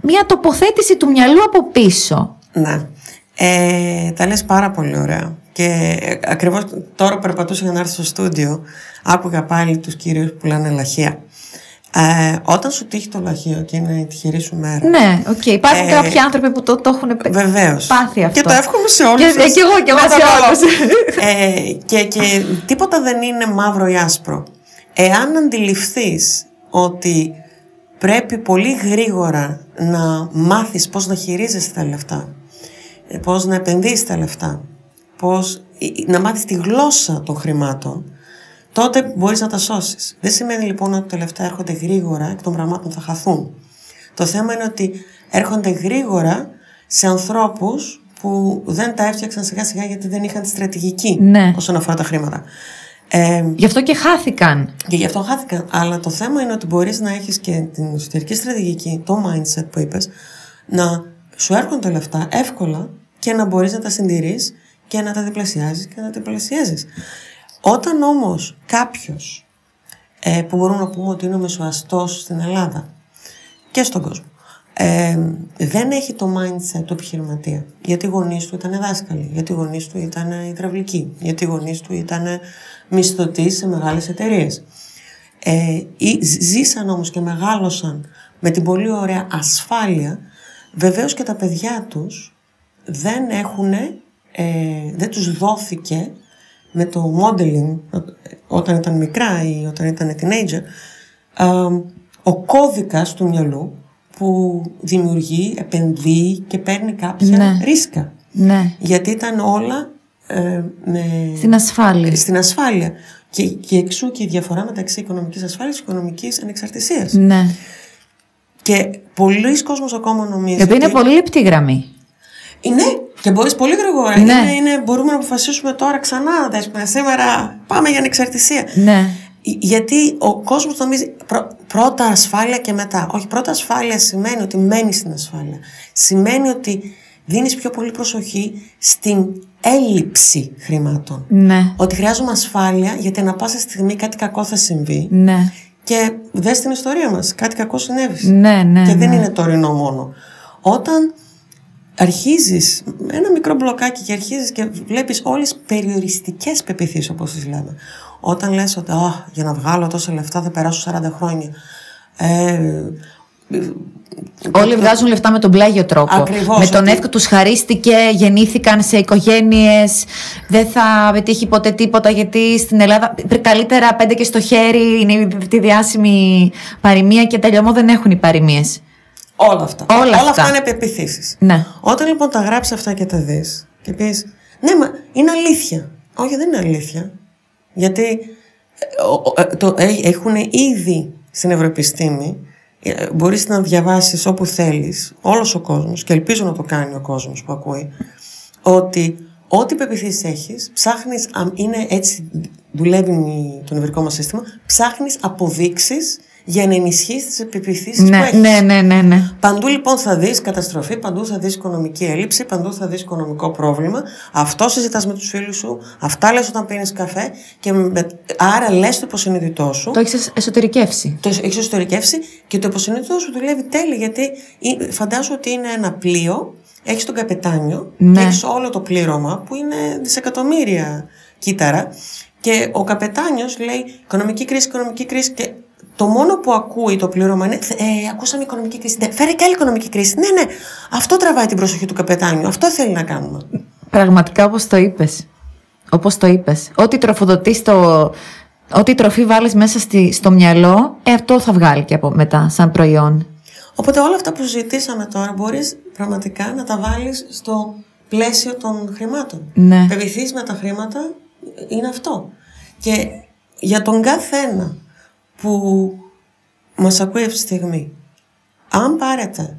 μια τοποθέτηση του μυαλού από πίσω. Ναι. Ε, τα λες πάρα πολύ ωραία. Και ε, ακριβώς τώρα που περπατούσα για να έρθω στο στούντιο, άκουγα πάλι τους κυρίους που πουλάνε λαχεία. Ε, όταν σου τύχει το λαχείο και είναι η τυχερή σου μέρα. Ναι, οκ. Υπάρχουν Ε, κάποιοι άνθρωποι που το, το έχουν Βεβαίως. πάθει αυτό. Και το εύχομαι σε όλους. Και, σας. και εγώ και εγώ Πρώτα σε απ' όλα. όλους. ε, και, και τίποτα δεν είναι μαύρο ή άσπρο. Εάν αντιληφθείς ότι πρέπει πολύ γρήγορα να μάθεις πώς να χειρίζεσαι τα λεφτά, ε, πώς να επενδύσεις τα λεφτά, πώς ε, να μάθεις τη γλώσσα των χρημάτων, τότε μπορείς να τα σώσεις. Δεν σημαίνει λοιπόν ότι τα λεφτά έρχονται γρήγορα και των πραγμάτων θα χαθούν. Το θέμα είναι ότι έρχονται γρήγορα σε ανθρώπους που δεν τα έφτιαξαν σιγά σιγά γιατί δεν είχαν τη στρατηγική Ναι. όσον αφορά τα χρήματα. Ε, Γι' αυτό και χάθηκαν. και γι' αυτό χάθηκαν. Αλλά το θέμα είναι ότι μπορείς να έχεις και την εσωτερική στρατηγική, το mindset που είπες, να σου έρχονται τα λεφτά εύκολα και να μπορείς να τα συντηρείς και να τα διπλασιάζεις και να τα διπλασιάζεις. Όταν όμως κάποιος, ε, που μπορούμε να πούμε ότι είναι ο μεσοαστός στην Ελλάδα και στον κόσμο, ε, δεν έχει το mindset του επιχειρηματία. Γιατί οι γονείς του ήταν δάσκαλοι, γιατί οι γονείς του ήταν υδραυλικοί, γιατί οι γονείς του ήταν μισθωτοί σε μεγάλες εταιρείες. Ε, ή ζ- ζήσαν όμως και μεγάλωσαν με την πολύ ωραία ασφάλεια, βεβαίως και τα παιδιά τους δεν έχουν, ε, δεν τους δόθηκε με το modeling ε, όταν ήταν μικρά ή όταν ήταν teenager ε, ο κώδικας του μυαλού που δημιουργεί, επενδύει και παίρνει κάποια Ναι. ρίσκα. Ναι. Γιατί ήταν όλα ε, με... Στην ασφάλεια. στην ασφάλεια. Και, και εξού και η διαφορά μεταξύ οικονομικής ασφάλειας και οικονομικής ανεξαρτησίας. Ναι. Και πολλοί κόσμος ακόμα νομίζει Η οποία είναι ότι- πολύ λεπτή γραμμή. είναι και μπορείς πολύ γρήγορα. Ναι. Είναι, είναι, μπορούμε να αποφασίσουμε τώρα ξανά, δέσποινα, σήμερα πάμε για ανεξαρτησία. Ναι. Γιατί ο κόσμος νομίζει πρω- πρώτα ασφάλεια και μετά. Όχι, πρώτα ασφάλεια σημαίνει ότι μένεις στην ασφάλεια. Σημαίνει ότι δίνεις πιο πολύ προσοχή στην έλλειψη χρημάτων. Ναι. Ότι χρειάζομαι ασφάλεια γιατί ανα πάσα στιγμή κάτι κακό θα συμβεί. Ναι. Και δες την ιστορία μας, κάτι κακό συνέβη. Ναι, ναι. και δεν ναι. είναι τωρινό μόνο. Όταν αρχίζεις ένα μικρό μπλοκάκι και αρχίζεις και βλέπεις όλες τις περιοριστικές πεπιθήσεις όπως τις λέμε. Όταν λες ότι «Α, για να βγάλω τόσα λεφτά θα περάσω 40 χρόνια. Ε, Όλοι βγάζουν λεφτά με τον πλάγιο τρόπο. Ακριβώς, με τον ότι- εύκολο τους χαρίστηκε, γεννήθηκαν σε οικογένειες. Δεν θα πετύχει ποτέ τίποτα γιατί στην Ελλάδα. Καλύτερα πέντε και στο χέρι είναι τη διάσημη παροιμία και τελειωμό δεν έχουν οι παροιμίες. Όλα αυτά. Όλα αυτά. αυτά είναι πεπιθήσεις. Ναι. Όταν λοιπόν τα γράψεις αυτά και τα δεις και πεις, Ναι, μα είναι αλήθεια. Όχι, δεν είναι αλήθεια. Γιατί ε, ο- ο- ε, το, ε, έχουν ήδη στην Ευρωεπιστήμη, ε, μπορείς να διαβάσεις όπου θέλεις, όλος ο κόσμος, και ελπίζω να το κάνει ο κόσμος που ακούει, ότι ό,τι πεπιθήσεις έχεις, ψάχνεις, αμ- είναι έτσι δουλεύει η- το νευρικό μας σύστημα, ψάχνεις αποδείξεις για να ενισχύσεις τις πεπιθήσεις που Ναι, έχεις. ναι, ναι, ναι, ναι. Παντού λοιπόν θα δεις καταστροφή, παντού θα δεις οικονομική έλλειψη, παντού θα δεις οικονομικό πρόβλημα. Αυτό συζητάς με τους φίλους σου, αυτά λες όταν πίνεις καφέ και με, άρα λες το υποσυνείδητό σου. Το έχεις εσωτερικεύσει. Το έχεις εσωτερικεύσει και το υποσυνείδητό σου δουλεύει τέλεια γιατί ε, φαντάζομαι ότι είναι ένα πλοίο, έχεις τον καπετάνιο Ναι. και έχεις όλο το πλήρωμα που είναι δισεκατομμύρια κύτταρα και ο καπετάνιος λέει οικονομική κρίση, οικονομική κρίση και το μόνο που ακούει το πλήρωμα είναι ε, ακούσαμε οικονομική κρίση, ναι, φέρε και άλλη οικονομική κρίση. Ναι, ναι, αυτό τραβάει την προσοχή του καπετάνιου, αυτό θέλει να κάνουμε. Πραγματικά όπως το είπες. Όπως το είπες. Ό,τι τροφοδοτείς το. Ό,τι τροφή βάλεις μέσα στη, στο μυαλό, ε, αυτό θα βγάλει και από μετά, σαν προϊόν. Οπότε όλα αυτά που συζητήσαμε τώρα μπορείς πραγματικά να τα βάλεις στο πλαίσιο των χρημάτων. Ναι. Πεπιθείς με τα χρήματα είναι αυτό. Και για τον καθένα που μας ακούει αυτή τη στιγμή, αν πάρετε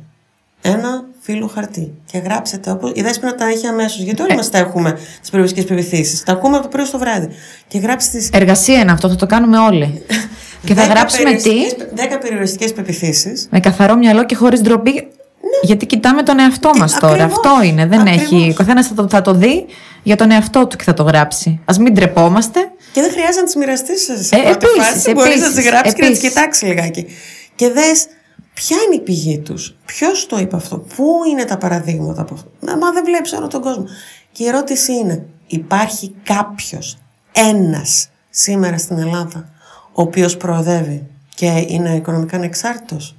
ένα φύλλο χαρτί και γράψετε όπως η Δέσποινα τα έχει αμέσως, γιατί όλοι μας τα έχουμε τις περιοριστικές πεπιθήσεις. Τα ακούμε από το πρωί στο βράδυ. Και γράψτε τις Εργασία είναι αυτό, θα το κάνουμε όλοι. και θα δέκα γράψουμε τι; περιοριστικές- δέκα περιοριστικές πεπιθήσεις Με καθαρό μυαλό και χωρίς ντροπή. Γιατί κοιτάμε τον εαυτό μας τώρα. Ναι. ακριβώς. Αυτό είναι. Δεν Ακριβώς. έχει. Ο καθένας θα, το- θα το δει για τον εαυτό του και θα το γράψει. Α μην τρεπόμαστε. Και δεν χρειάζεται να τι μοιραστείς σε Ε, πρώτη επίσης, φάση. Μπορείς να επίσης, τι γράψεις και να τι επίσης. κοιτάξεις λιγάκι. Και δες ποια είναι η πηγή τους, ποιος το είπε αυτό, πού είναι τα παραδείγματα από αυτό. Μα, μα δεν βλέπεις όλο τον κόσμο. Και η ερώτηση είναι, υπάρχει κάποιος, ένας σήμερα στην Ελλάδα, ο οποίος προοδεύει και είναι οικονομικά ανεξάρτητος;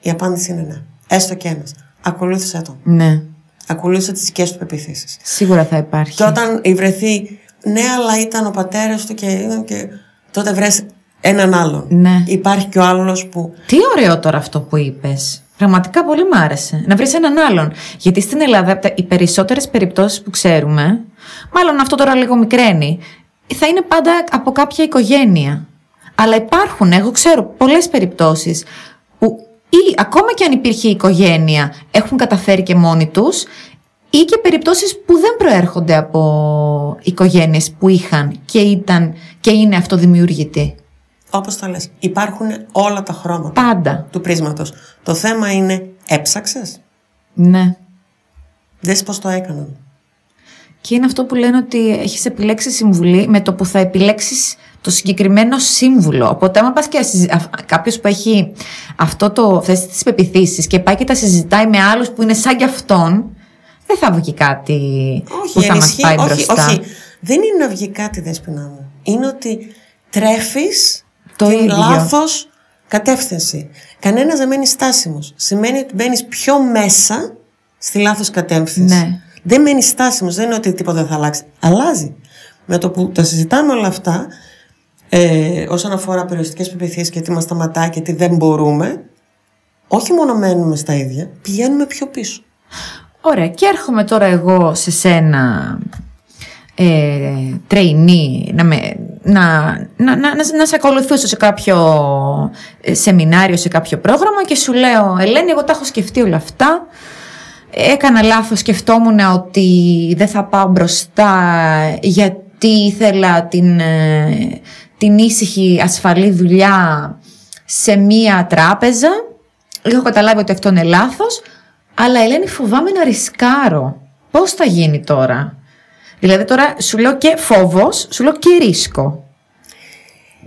Η απάντηση είναι ναι. Έστω και ένας. Ακολούθησε τον. Ναι. Ακολούθησε τις δικές του πεπιθήσεις. Σίγουρα θα υπάρχει. Και όταν βρεθεί, ναι, αλλά ήταν ο πατέρας του και, και τότε βρες έναν άλλον. Ναι. Υπάρχει και ο άλλος που. Τι ωραίο τώρα αυτό που είπες. Πραγματικά πολύ μ' άρεσε. Να βρεις έναν άλλον. Γιατί στην Ελλάδα από τα- οι περισσότερες περιπτώσεις που ξέρουμε, μάλλον αυτό τώρα λίγο μικραίνει, θα είναι πάντα από κάποια οικογένεια. Αλλά υπάρχουν, εγώ ξέρω πολλές περιπτώσεις που ή ακόμα και αν υπήρχε η οικογένεια, έχουν καταφέρει και μόνοι τους ή και περιπτώσεις που δεν προέρχονται από οικογένειες που είχαν και ήταν και είναι αυτοδημιουργητοί. Όπως τα λες, υπάρχουν όλα τα χρώματα Πάντα. του πρίσματος. Το θέμα είναι, έψαξες; Ναι. Δες πώς το έκαναν. Και είναι αυτό που λένε ότι έχεις επιλέξει συμβουλή με το που θα επιλέξεις το συγκεκριμένο σύμβουλο. Οπότε, άμα πας και κάποιος που έχει αυτό το, αυτές τις πεπιθήσεις και πάει και τα συζητάει με άλλους που είναι σαν κι αυτόν, δεν θα βγει κάτι Όχι, που θα μας ενισχύει- πάει όχι, μπροστά. όχι. Δεν είναι να βγει κάτι δέσποινα μου. Είναι ότι τρέφεις Το την ίδιο. λάθος κατεύθυνση. Κανένας δεν μένει στάσιμος. Σημαίνει ότι μπαίνεις πιο μέσα στη λάθος κατεύθυνση. Ναι. Δεν μένεις στάσιμος. Δεν είναι ότι τίποτα δεν θα αλλάξει. Αλλάζει. Με το που τα συζητάμε όλα αυτά, ε, όσον αφορά περιοριστικές πεπιθήσεις και τι μας σταματάει και τι δεν μπορούμε, όχι μόνο μένουμε στα ίδια, πηγαίνουμε πιο πίσω. Ωραία, και έρχομαι τώρα εγώ σε σένα ε, trainee, να, με, να, να, να, να, να σε ακολουθήσω σε κάποιο ε, σεμινάριο, σε κάποιο πρόγραμμα και σου λέω Ελένη, εγώ τα έχω σκεφτεί όλα αυτά. Έκανα λάθος, σκεφτόμουν ότι δεν θα πάω μπροστά γιατί ήθελα την, ε, την ήσυχη ασφαλή δουλειά σε μία τράπεζα. Έχω καταλάβει ότι αυτό είναι λάθος, αλλά Ελένη φοβάμαι να ρισκάρω. Πώς θα γίνει τώρα; Δηλαδή τώρα σου λέω και φόβος, σου λέω και ρίσκο.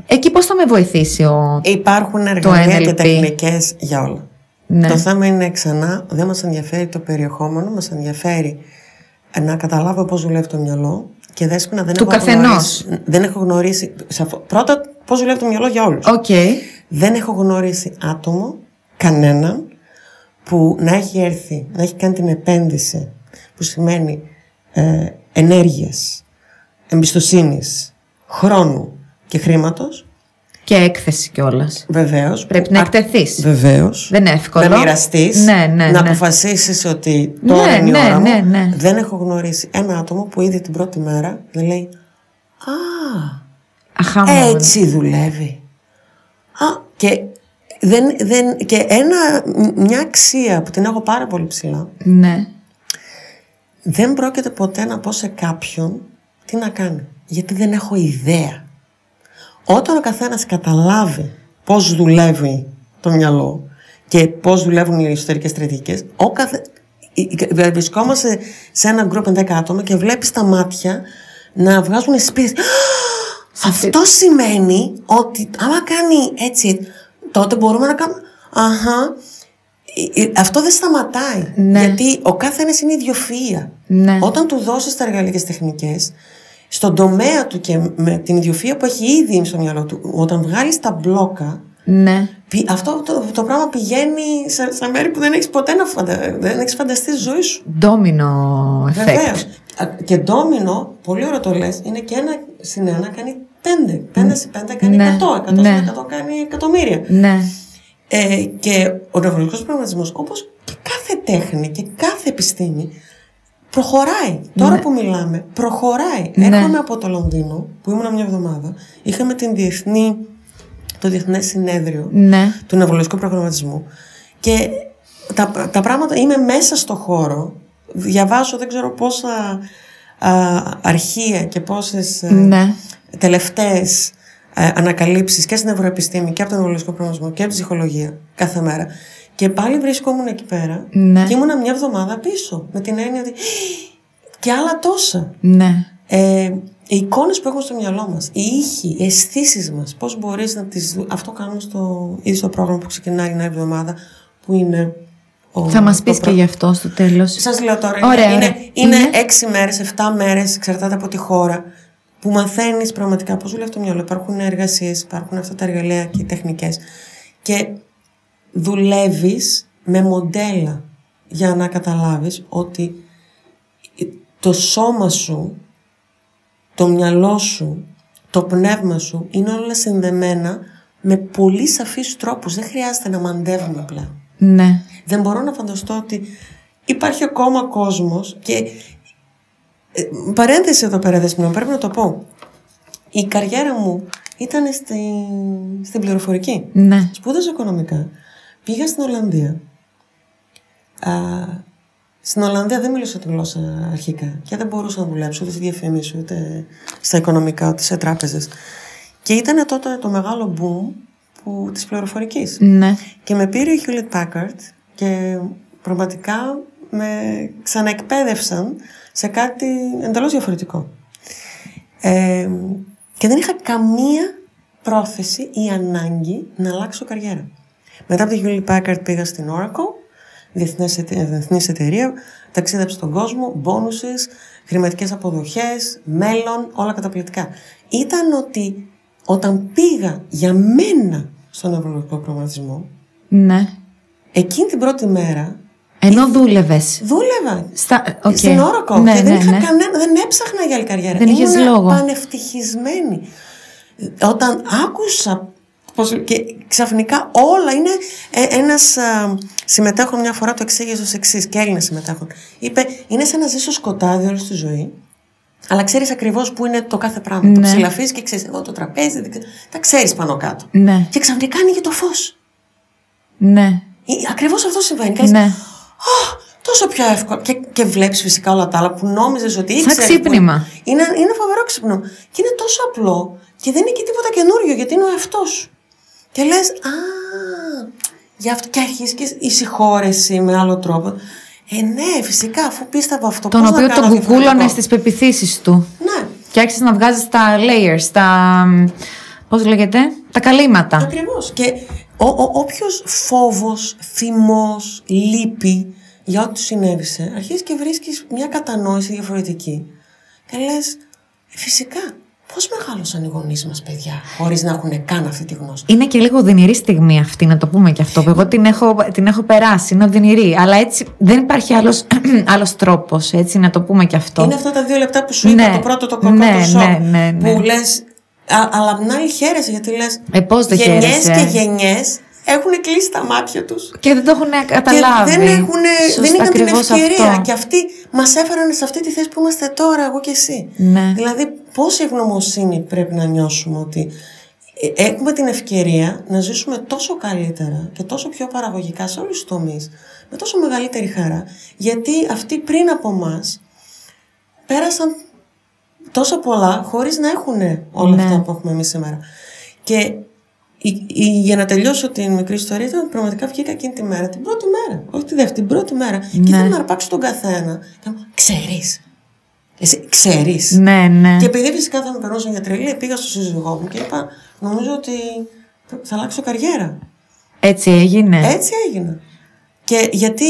Εκεί πώς θα με βοηθήσει ο... Υπάρχουν εργαλεία και NLP. τεχνικές για όλα. Ναι. Το θέμα είναι ξανά, δεν μας ενδιαφέρει το περιεχόμενο, μας ενδιαφέρει να καταλάβω πώς δουλεύει το μυαλό και δέσποινα δεν Του έχω καθενός. γνωρίσει. Δεν έχω γνωρίσει. σαφ- Πρώτα, πώς δουλεύει το μυαλό για όλους. Οκ. Δεν έχω γνωρίσει άτομο, κανέναν που να έχει έρθει, να έχει κάνει την επένδυση που σημαίνει ε, ενέργειας, εμπιστοσύνης, χρόνου και χρήματος Και έκθεση κιόλας. Βεβαίως. Πρέπει να εκτεθείς. Βεβαίως. Δεν είναι εύκολο. Να μοιραστείς. Ναι, ναι, να ναι. αποφασίσεις ότι τώρα Ναι, είναι η ναι, ώρα μου. ναι, ναι. Δεν έχω γνωρίσει ένα άτομο που ήδη την πρώτη μέρα δεν λέει Α, Αχά, μόνο. έτσι δουλεύει. Α, και, δεν, δεν, και ένα, μια αξία που την έχω πάρα πολύ ψηλά. Ναι. Δεν πρόκειται ποτέ να πω σε κάποιον τι να κάνει. Γιατί δεν έχω ιδέα. Όταν ο καθένας καταλάβει πώς δουλεύει το μυαλό και πώς δουλεύουν οι εσωτερικές στρατηγικές, ο καθε... ε, ε, βρισκόμαστε σε ένα γκρουπ 10 άτομα και βλέπεις τα μάτια να βγάζουν σπίτι. Αυτό σημαίνει ότι άμα κάνει έτσι, τότε μπορούμε να κάνουμε. Αχα. Ε, ε, Αυτό δεν σταματάει. Ναι. Γιατί ο κάθε ένας είναι ιδιοφυΐα. Ναι. Όταν του δώσεις τα εργαλεία και τις τεχνικές, στον τομέα του και με την ιδιοφυΐα που έχει ήδη στο μυαλό του, όταν βγάλεις τα μπλόκα, Ναι. πι- αυτό το, το πράγμα πηγαίνει σε, σε μέρη που δεν έχεις ποτέ να φαντα, δεν έχεις φανταστεί στη ζωή σου. Ντόμινο Βεβαίως. effect. Α, Και ντόμινο, πολύ ωραίο το λες, είναι και ένα συν ένα κάνει πέντε. Πέντε συν πέντε κάνει Ναι, εκατό. Εκατό ναι. συν εκατό κάνει εκατομμύρια. Ναι. Ε, και ο νευρολογικός προγραμματισμός, όπως και κάθε τέχνη και κάθε επιστήμη, προχωράει. Τώρα που μιλάμε, προχωράει. Ναι. Έρχομαι από το Λονδίνο, που ήμουν μια εβδομάδα, είχαμε την διεθνή, το Διεθνές Συνέδριο Ναι. του νευρολογικού προγραμματισμού και τα, τα πράγματα, είμαι μέσα στο χώρο, διαβάζω δεν ξέρω πόσα α, αρχεία και πόσες ε, Ναι. Τελευταίες ε, ανακαλύψεις και στην ευρωεπιστήμη και από τον νευρολογικό προγραμματισμό και από τη ψυχολογία κάθε μέρα. Και πάλι βρίσκομουν εκεί πέρα Ναι. και ήμουνα μια εβδομάδα πίσω με την έννοια ότι και άλλα τόσα. Ναι. Ε, οι εικόνες που έχουμε στο μυαλό μας, οι ήχοι, οι αισθήσεις μας, πώς μπορείς να τις... δου- Αυτό κάνουμε στο, ήδη στο πρόγραμμα που ξεκινάει την άλλη εβδομάδα, που είναι... Ο, Θα μας το πεις προ- και γι' αυτό στο τέλος. Σας λέω τώρα, Ωραία, είναι, ωραία. είναι, είναι Είναι- έξι μέρες, εφτά μέρες, εξαρτάται από τη χώρα, που μαθαίνεις πραγματικά πώς δουλεύει το μυαλό. Υπάρχουν εργασίες, υπάρχουν αυτά τα εργαλεία και οι τεχνικές. Και δουλεύεις με μοντέλα για να καταλάβεις ότι το σώμα σου, το μυαλό σου, το πνεύμα σου είναι όλα συνδεμένα με πολύ σαφείς τρόπους. Δεν χρειάζεται να μαντεύουμε πλέον. Ναι. Δεν μπορώ να φανταστώ ότι υπάρχει ακόμα κόσμος και ε, παρένθεση εδώ πέρα δεσμενό, πρέπει να το πω. Η καριέρα μου ήταν στη, στην πληροφορική. Ναι. Σπούδασα οικονομικά. Πήγα στην Ολλανδία. Α, στην Ολλανδία δεν μίλησα τη γλώσσα αρχικά και δεν μπορούσα να δουλέψω ούτε στη διαφήμιση, ούτε στα οικονομικά, ούτε σε τράπεζες. Και ήταν τότε το μεγάλο boom που, της πληροφορικής. Ναι. Και με πήρε η Hewlett Packard και πραγματικά με ξαναεκπαίδευσαν σε κάτι εντελώς διαφορετικό. Ε, και δεν είχα καμία πρόθεση ή ανάγκη να αλλάξω καριέρα. Μετά από τη Hewlett Packard πήγα στην Oracle, διεθνές εται- διεθνής εταιρεία, ταξίδεψα στον κόσμο, bonuses, χρηματικές αποδοχές, μέλλον, όλα καταπληκτικά. Ήταν ότι όταν πήγα για μένα στον νευρογλωσσικό προγραμματισμό, Ναι. εκείνη την πρώτη μέρα Ενώ δούλευες. δούλευα Στα... οκ. στην Oracle Ναι, και δεν ναι, είχα ναι. κανένα, δεν έψαχνα για άλλη καριέρα. Δεν είχες Ήμουνα λόγο. πανευτυχισμένη. Όταν άκουσα πως, και ξαφνικά όλα είναι ε, ένας α, συμμετέχον μια φορά το εξήγησε ως εξής και Έλληνες συμμετέχον. Είπε είναι σαν να ζεις στο σκοτάδι όλη τη ζωή αλλά ξέρεις ακριβώς που είναι το κάθε πράγμα. Το Ναι. ψηλαφείς και ξέρεις εδώ το τραπέζι, δεν ξέ- τα ξέρεις πάνω κάτω. Ναι. Και ξαφνικά ανοίγει το φως. Ναι. Ε, Ακριβώς αυτό συμβαίνει. Κάνεις, Ναι. «Α, τόσο πιο εύκολο. Και, και βλέπεις φυσικά όλα τα άλλα που νόμιζες ότι ήξερες. ξύπνημα. Είναι, είναι φοβερό ξύπνημα. Και είναι τόσο απλό και δεν είναι και τίποτα καινούριο γιατί είναι ο εαυτός σου. Και λες, Α, γι' αυτό και αρχίζεις και η συγχώρεση με άλλο τρόπο. Ε, ναι, φυσικά, αφού πίστευα αυτό. Τον πώς να οποίο κάνω τον κουκούλωνε διαφορετικό. στις πεπιθήσεις του. Ναι, Και άρχισες να βγάζεις τα layers, τα. Πώς λέγεται, τα καλύματα. ακριβώς. Και ο, ο, όποιος φόβος, θυμός, λύπη για ό,τι σου συνέβησε, αρχίζεις και βρίσκεις μια κατανόηση διαφορετική. Και λες, φυσικά, πώς Πώς μεγάλωσαν οι γονείς μας, παιδιά, χωρίς να έχουν καν αυτή τη γνώση; Είναι και λίγο οδυνηρή στιγμή αυτή, να το πούμε και αυτό. Εγώ την έχω, την έχω περάσει, είναι οδυνηρή. Αλλά έτσι δεν υπάρχει άλλος, άλλος τρόπος, έτσι, να το πούμε και αυτό. Είναι αυτά τα δύο λεπτά που σου είπα Ναι. το πρώτο το κοκό Ναι, το σοκ, ναι, ναι, ναι. που λες, α, αλλά απ' την άλλη χαίρεσαι γιατί λες Ε, πώς δεν γενιές χαίρεσαι; και γενιές έχουν κλείσει τα μάτια τους Και δεν το έχουν καταλάβει. Και δεν, έχουν, Σωστά, δεν είχαν την ακριβώς ευκαιρία. αυτό. Και αυτοί μας έφεραν σε αυτή τη θέση που είμαστε τώρα, εγώ και εσύ. Ναι. Δηλαδή, πόση ευγνωμοσύνη πρέπει να νιώσουμε ότι ε, έχουμε την ευκαιρία να ζήσουμε τόσο καλύτερα και τόσο πιο παραγωγικά σε όλους τους τομείς, με τόσο μεγαλύτερη χαρά, γιατί αυτοί πριν από εμά πέρασαν τόσο πολλά χωρίς να έχουν όλα Ναι. αυτά που έχουμε εμείς σήμερα. Και η- η- για να τελειώσω την μικρή ιστορία, ήταν ότι πραγματικά βγήκα εκείνη τη μέρα, την πρώτη μέρα, όχι τη δεύτερη, την πρώτη μέρα. Και Ναι. ήθελα να αρπάξω τον καθένα. Και να μου, ξέρεις. Εσύ ξέρεις. Ναι, ναι. Και επειδή φυσικά θα με περνούσαν για τρελή, πήγα στο σύζυγό μου και είπα, νομίζω ότι θα αλλάξω καριέρα. Έτσι έγινε. Έτσι έγινε. Και γιατί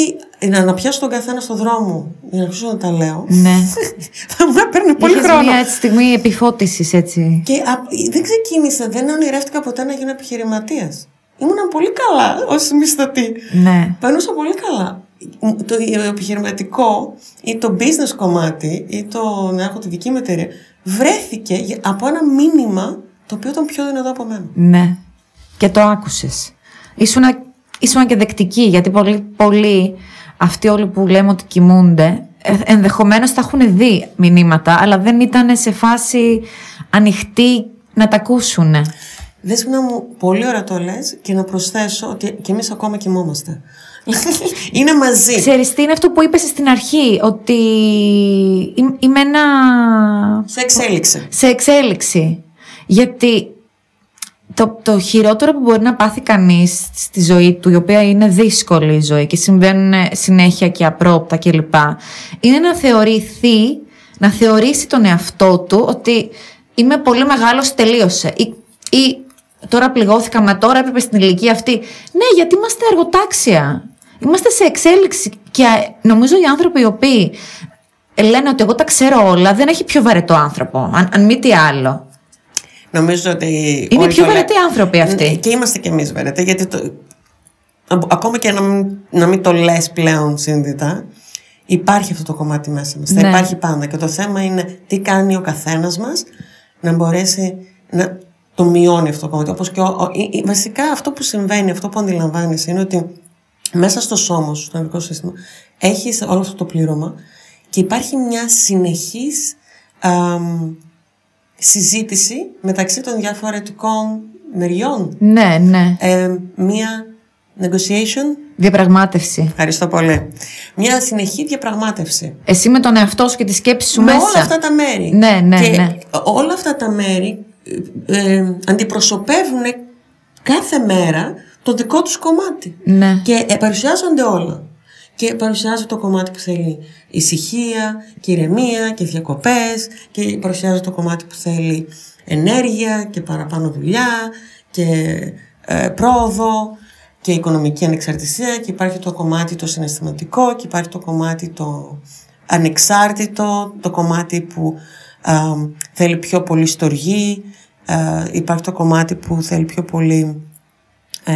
να, να πιάσω τον καθένα στο δρόμο, για να αρχίσω να τα λέω, Ναι. θα μου έπαιρνε πολύ Είχες χρόνο. μια έτσι στιγμή επιφώτισης έτσι. Και α, δεν ξεκίνησα, δεν ονειρεύτηκα ποτέ να γίνω επιχειρηματίας. Ήμουνα πολύ καλά ως μισθωτή. Ναι. Περνούσα πολύ καλά. Το επιχειρηματικό ή το business κομμάτι ή το να έχω τη δική μου εταιρεία βρέθηκε για- από ένα μήνυμα το οποίο ήταν πιο δυνατό από μένα. Ναι. Και το άκουσες. Ήσουνα, ήσουνα και δεκτική, γιατί πολλοί, πολλοί αυτοί όλοι που λέμε ότι κοιμούνται, ε, ενδεχομένως θα έχουν δει μηνύματα, αλλά δεν ήταν σε φάση ανοιχτή να τα ακούσουν. Δέσποινα μου, πολύ ωραία το λες και να προσθέσω ότι και εμείς ακόμα κοιμόμαστε. Είναι μαζί. Ξέρεις τι είναι αυτό που είπες στην αρχή, ότι είμαι- είμαι ένα... Σε εξέλιξη. σε εξέλιξη. Γιατί το, το χειρότερο που μπορεί να πάθει κανείς στη ζωή του, η οποία είναι δύσκολη η ζωή και συμβαίνουν συνέχεια και απρόπτα κλπ. Είναι να θεωρηθεί, να θεωρήσει τον εαυτό του ότι είμαι πολύ μεγάλος, τελείωσε. Ή, ή τώρα πληγώθηκα, μα τώρα έπρεπε στην ηλικία αυτή. Ναι, γιατί είμαστε εργοτάξια. Είμαστε σε εξέλιξη και νομίζω οι άνθρωποι οι οποίοι λένε ότι εγώ τα ξέρω όλα, δεν έχει πιο βαρετό άνθρωπο, αν, αν μη τι άλλο. Νομίζω ότι. Είναι όλοι πιο το λέ- βαρετοί άνθρωποι αυτοί. Ναι, Και είμαστε κι εμείς βαρετοί, γιατί το... α- ακόμα και να μην, να μην το λες πλέον σύνδετα, υπάρχει αυτό το κομμάτι μέσα μας. Θα Ναι. υπάρχει πάντα. Και το θέμα είναι τι κάνει ο καθένας μας να μπορέσει να το μειώνει αυτό το κομμάτι. Όπως και ο, ο- η- η- βασικά αυτό που συμβαίνει, αυτό που αντιλαμβάνεσαι είναι ότι μέσα στο σώμα σου, στο νευρικό σύστημα, έχεις όλο αυτό το πλήρωμα και υπάρχει μια συνεχής αμ, συζήτηση μεταξύ των διαφορετικών μεριών. Ναι, ναι. Ε, μια negotiation, Διαπραγμάτευση. ευχαριστώ πολύ, μια συνεχή διαπραγμάτευση. Εσύ με τον εαυτό σου και τη σκέψη σου με μέσα. όλα αυτά τα μέρη. Ναι, ναι, και ναι. όλα αυτά τα μέρη ε, ε, αντιπροσωπεύουν κάθε μέρα το δικό τους κομμάτι. Ναι. Και ε, παρουσιάζονται όλα. Και παρουσιάζεται το κομμάτι που θέλει ησυχία και ηρεμία και διακοπές και παρουσιάζεται το κομμάτι που θέλει ενέργεια και παραπάνω δουλειά και ε, πρόοδο και οικονομική ανεξαρτησία και υπάρχει το κομμάτι το συναισθηματικό και υπάρχει το κομμάτι το ανεξάρτητο, το κομμάτι που α, θέλει πιο πολύ στοργή, α, υπάρχει το κομμάτι που θέλει πιο πολύ ε,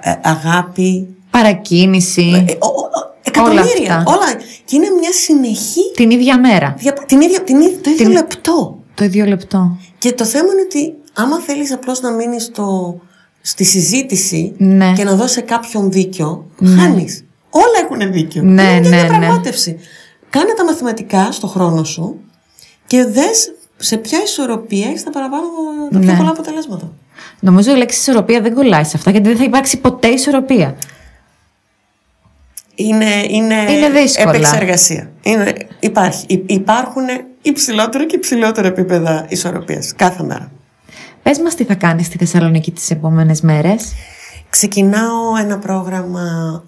ε, αγάπη, Παρακίνηση. ε, ο- ο- ο- εκατομμύρια, αυτά. όλα. Και είναι μια συνεχή, την ίδια μέρα. δια- την ίδια, την, ίδια- το ίδιο Την- λεπτό. Το ίδιο λεπτό. Και το θέμα είναι ότι άμα θέλεις απλώς να μείνεις στο, στη συζήτηση Ναι. και να δώσεις σε κάποιον δίκιο, χάνεις. Όλα έχουν δίκιο. Ναι, είναι μια ναι, ναι. διαπραγμάτευση. Κάνε τα μαθηματικά στο χρόνο σου και δες σε ποια ισορροπία έχεις τα παραπάνω, τα πιο Ναι. πολλά αποτελέσματα. Νομίζω η λέξη ισορροπία δεν κολλάει σε αυτά γιατί δεν θα υπάρξει ποτέ ισορροπία. Είναι, είναι, Είναι δύσκολα. επεξεργασία. Είναι, υπάρχει, υ- υπάρχουν υψηλότερο και υψηλότερο επίπεδα ισορροπίας κάθε μέρα. Πες μας τι θα κάνεις στη Θεσσαλονίκη τις επόμενες μέρες. Ξεκινάω ένα πρόγραμμα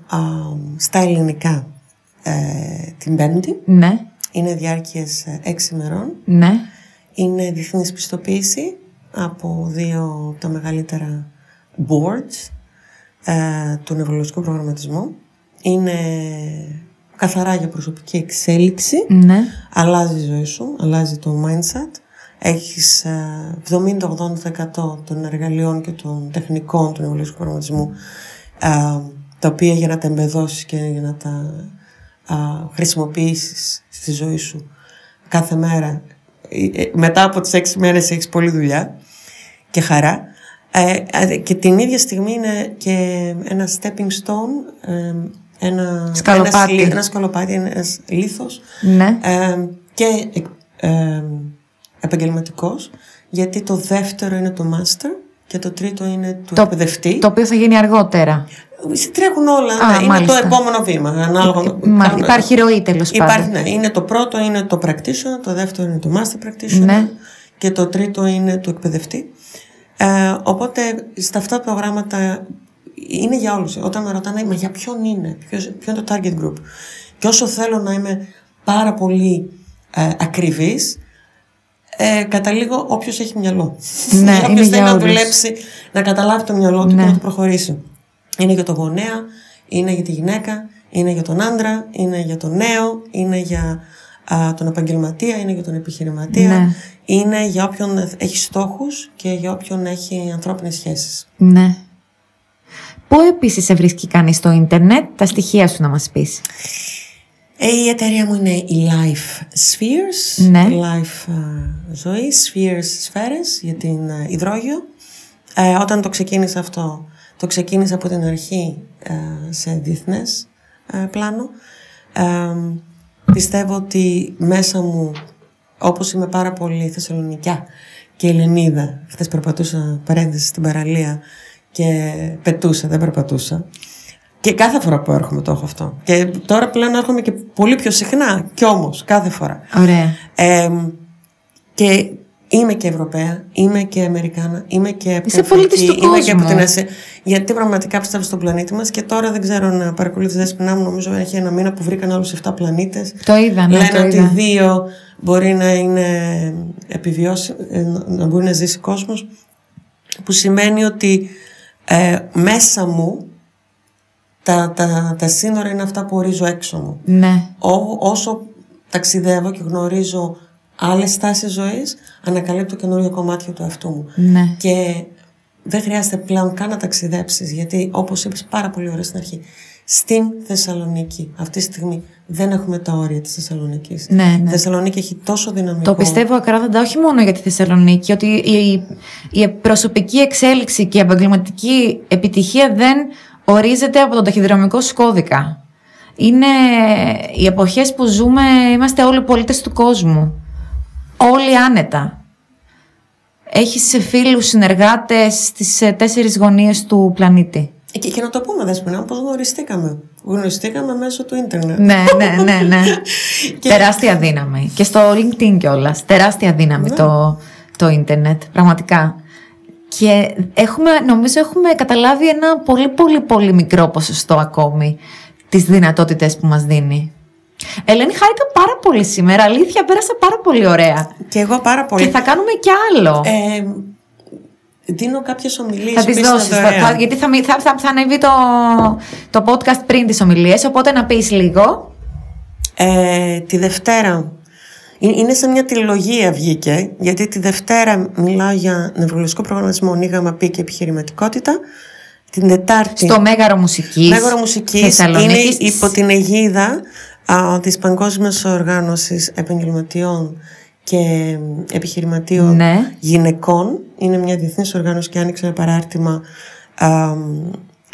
α, στα ελληνικά ε, την Πέμπτη. Ναι, Είναι διάρκειες ε, έξι ημερών. ναι. Είναι διεθνής πιστοποίηση από δύο από τα μεγαλύτερα boards ε, του νευρολογικού προγραμματισμού. Είναι καθαρά για προσωπική εξέλιξη. Ναι. Αλλάζει η ζωή σου, αλλάζει το mindset. έχεις ε, 70-80% των εργαλείων και των τεχνικών του νευρολογικού προγραμματισμού ε, τα οποία για να τα εμπεδώσεις και για να τα α, χρησιμοποιήσεις στη ζωή σου κάθε μέρα ε, ε, μετά από τις έξι μέρες έχεις πολλή δουλειά και χαρά ε, ε, και την ίδια στιγμή είναι και ένα stepping stone ε, ένα Σκαλοπάτι. Ένα, ένα σκαλοπάτι, ένας λίθος Ναι. ε, και ε, επαγγελματικός γιατί το δεύτερο είναι το master και το τρίτο είναι του Το- εκπαιδευτή. Το οποίο θα γίνει αργότερα. Τρέχουν όλα, Α, ναι, είναι μάλιστα. το επόμενο βήμα. Ανάλογα, Μα, κάνουν- υπάρχει ροή τέλος Υπάρχει, πάντων. ναι, είναι το πρώτο είναι το practitioner, το δεύτερο είναι το master practitioner Ναι. και το τρίτο είναι του εκπαιδευτή. Ε, οπότε στα αυτά τα προγράμματα είναι για όλους. Όταν με ρωτάνε, μα για ποιον είναι, ποιος, ποιο είναι το target group; Και όσο θέλω να είμαι πάρα πολύ ε, ακριβής, ε, καταλήγω όποιος έχει μυαλό. Ναι, Όποιος είναι θέλει για να όλους. δουλέψει, να καταλάβει το μυαλό του Ναι. και να το προχωρήσει. Είναι για τον γονέα, είναι για τη γυναίκα, είναι για τον άντρα, είναι για τον νέο, είναι για α, τον επαγγελματία, είναι για τον επιχειρηματία, Ναι. είναι για όποιον έχει στόχους και για όποιον έχει ανθρώπινες σχέσεις. Ναι. Πού επίσης σε βρίσκει κανείς στο ίντερνετ, τα στοιχεία σου να μας πεις. Ε, η εταιρεία μου είναι η Life Spheres, Ναι. Life α, ζωή, Spheres σφαίρες για την α, υδρόγειο. Ε, όταν το ξεκίνησα αυτό, το ξεκίνησα από την αρχή ε, σε διεθνές ε, πλάνο. Ε, πιστεύω ότι μέσα μου, όπως είμαι πάρα πολύ Θεσσαλονικιά και Ελληνίδα, χθες περπατούσα παρένθεση στην παραλία και πετούσα, δεν περπατούσα. Και κάθε φορά που έρχομαι το έχω αυτό. Και τώρα πλέον έρχομαι και πολύ πιο συχνά. Κι όμως, κάθε φορά. Ωραία. Ε, και είμαι και Ευρωπαία, είμαι και Αμερικάνα, είμαι και Είσαι Αφρική, πολίτης του είμαι και από κόσμου. την Ασία. Γιατί πραγματικά πιστεύω στον πλανήτη μας και τώρα δεν ξέρω να παρακολουθείς δέσποινά μου, νομίζω έχει ένα μήνα που βρήκαν άλλους 7 πλανήτες. Το είδα, ναι, Λένε το ότι είδα. δύο μπορεί να είναι επιβιώσιμο, να μπορεί να ζήσει κόσμος, που σημαίνει ότι ε, μέσα μου τα, τα, τα σύνορα είναι αυτά που ορίζω έξω μου. Ναι. Ό, όσο ταξιδεύω και γνωρίζω άλλες στάσεις ζωής, ανακαλύπτω καινούργια κομμάτια του εαυτού μου. Ναι. Και δεν χρειάζεται πλέον καν να ταξιδέψεις, γιατί όπως είπες πάρα πολύ ωραία στην αρχή, στην Θεσσαλονίκη αυτή τη στιγμή δεν έχουμε τα όρια της Θεσσαλονίκης. Ναι, ναι. Η Θεσσαλονίκη έχει τόσο δυναμικό. Το πιστεύω ακράδαντα όχι μόνο για τη Θεσσαλονίκη, ότι η, η προσωπική εξέλιξη και η επαγγελματική επιτυχία δεν ορίζεται από τον ταχυδρομικό σου κώδικα. Είναι οι εποχές που ζούμε, είμαστε όλοι πολίτες του κόσμου. Όλοι άνετα. Έχεις φίλους, συνεργάτες στις ε, τέσσερις γωνίες του πλανήτη. Και, και να το πούμε, Δέσποινα, πώς γνωριστήκαμε. Γνωριστήκαμε μέσω του ίντερνετ. ναι, ναι, ναι, ναι. Τεράστια δύναμη. Και στο LinkedIn κιόλας. Τεράστια δύναμη το, το ίντερνετ. Πραγματικά. Και έχουμε, νομίζω έχουμε καταλάβει ένα πολύ πολύ πολύ μικρό ποσοστό ακόμη τις δυνατότητες που μας δίνει. Ελένη, χάρηκα πάρα πολύ σήμερα. Αλήθεια, πέρασα πάρα πολύ ωραία. Και εγώ πάρα πολύ. Και θα κάνουμε κι άλλο. Ε, δίνω κάποιες ομιλίες. θα τις επίσης δώσεις, θα- δωρεάν. θα- γιατί θα, μι- θα, θα, θα ανέβει το, το podcast πριν τις ομιλίες, οπότε να πεις λίγο. Ε, τη Δευτέρα. Ε, Είναι σε μια τριλογία βγήκε, γιατί τη Δευτέρα μιλάω για νευρολογικό προγραμματισμό, νίγαμα πι και επιχειρηματικότητα. Την Τετάρτη. Στο Μέγαρο Μουσικής Μέγαρο Μουσικής είναι Θεσσαλονίκης. υπό την αιγίδα α, της Παγκόσμιας Οργάνωσης Επαγγελματιών και Επιχειρηματίων Ναι. Γυναικών. Είναι μια διεθνής οργάνωση και άνοιξε ένα παράρτημα α,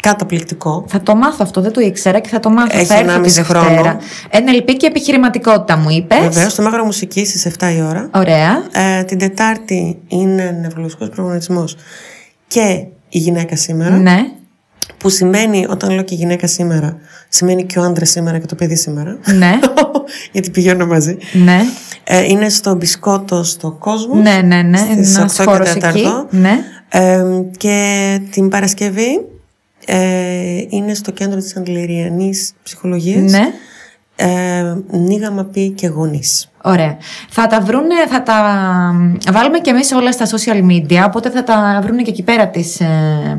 καταπληκτικό. Θα το μάθω αυτό, δεν το ήξερα και θα το μάθω. Έχει θα έρθω τη 1,5 Δευτέρα. χρόνο. NLP και επιχειρηματικότητα μου είπες. Βεβαίως, στο Μέγαρο Μουσικής στις 7 η ώρα. Ωραία. Ε, την Τετάρτη είναι νευρολογικός προγραμματισμός και η γυναίκα σήμερα. Ναι. Που σημαίνει, όταν λέω και η γυναίκα σήμερα, σημαίνει και ο άντρας σήμερα και το παιδί σήμερα. Ναι. Γιατί πηγαίνουν μαζί. ναι. Ε, είναι στο μπισκότο στο κόσμο. Ναι, ναι, ναι. Στις Ένας 8 και χώρος 4. εκεί. Ναι. Ε, και την Παρασκευή ε, είναι στο κέντρο της Αγγλιριανής Ψυχολογίας. Ναι. Ε, νίγαμα πει και γονείς. Ωραία. Θα τα βρούνε, θα τα βάλουμε και εμείς όλα στα social media, οπότε θα τα βρούνε και εκεί πέρα τις, ε,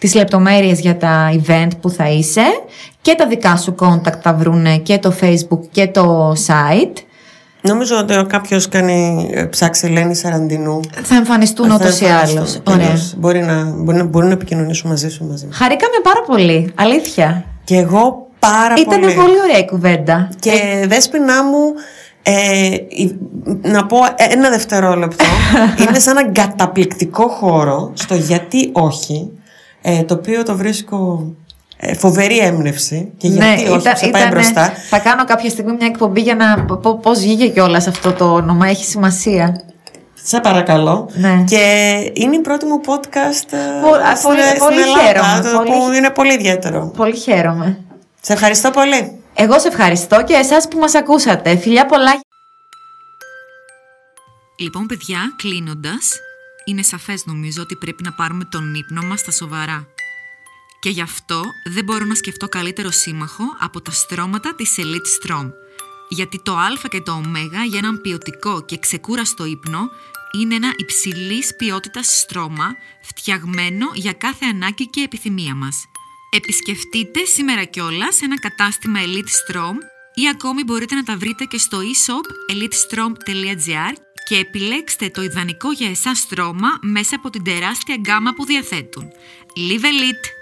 τις λεπτομέρειες για τα event που θα είσαι και τα δικά σου contact τα βρούνε και το facebook και το site Νομίζω ότι κάποιος κάνει ε, ψάξει Ελένη Σαραντινού. Θα εμφανιστούν θα ούτως ή εμφανιστούν. άλλως. Τελείως. Ωραία. Μπορεί να, μπορεί, να, μπορεί να επικοινωνήσω μαζί σου μαζί μου. Χαρήκαμε πάρα πολύ. Αλήθεια. Και εγώ πάρα Ήταν πολύ. πολύ ωραία η κουβέντα. Και δέσποινά μου, ε, η- να πω ένα δευτερόλεπτο, είναι σε έναν καταπληκτικό χώρο, στο γιατί όχι, ε, το οποίο το βρίσκω ε, φοβερή έμπνευση και γιατί όχι, ήταν- σε πάει ήτανε- μπροστά. Θα κάνω κάποια στιγμή μια εκπομπή για να πω πώς βγήκε κιόλας αυτό το όνομα. Έχει σημασία. Σε παρακαλώ. Ναι. Και είναι η πρώτη μου podcast ε, Πο- α, στην, πολύ- στην πολύ Ελλάδα, χαίρομαι, το πολύ που χ- είναι πολύ ιδιαίτερο. Πολύ χαίρομαι. Σε ευχαριστώ πολύ. Εγώ σε ευχαριστώ και εσάς που μας ακούσατε. Φιλιά πολλά. Λοιπόν, παιδιά, κλείνοντας, είναι σαφές νομίζω ότι πρέπει να πάρουμε τον ύπνο μας στα σοβαρά. Και γι' αυτό δεν μπορώ να σκεφτώ καλύτερο σύμμαχο από τα στρώματα της Elite Strom. Γιατί το Α και το Ω για έναν ποιοτικό και ξεκούραστο ύπνο είναι ένα υψηλής ποιότητας στρώμα φτιαγμένο για κάθε ανάγκη και επιθυμία μας. Επισκεφτείτε σήμερα κιόλας ένα κατάστημα Elite Strom ή ακόμη μπορείτε να τα βρείτε και στο e-shop elitestrom.gr και επιλέξτε το ιδανικό για εσάς στρώμα μέσα από την τεράστια γκάμα που διαθέτουν. Live Elite!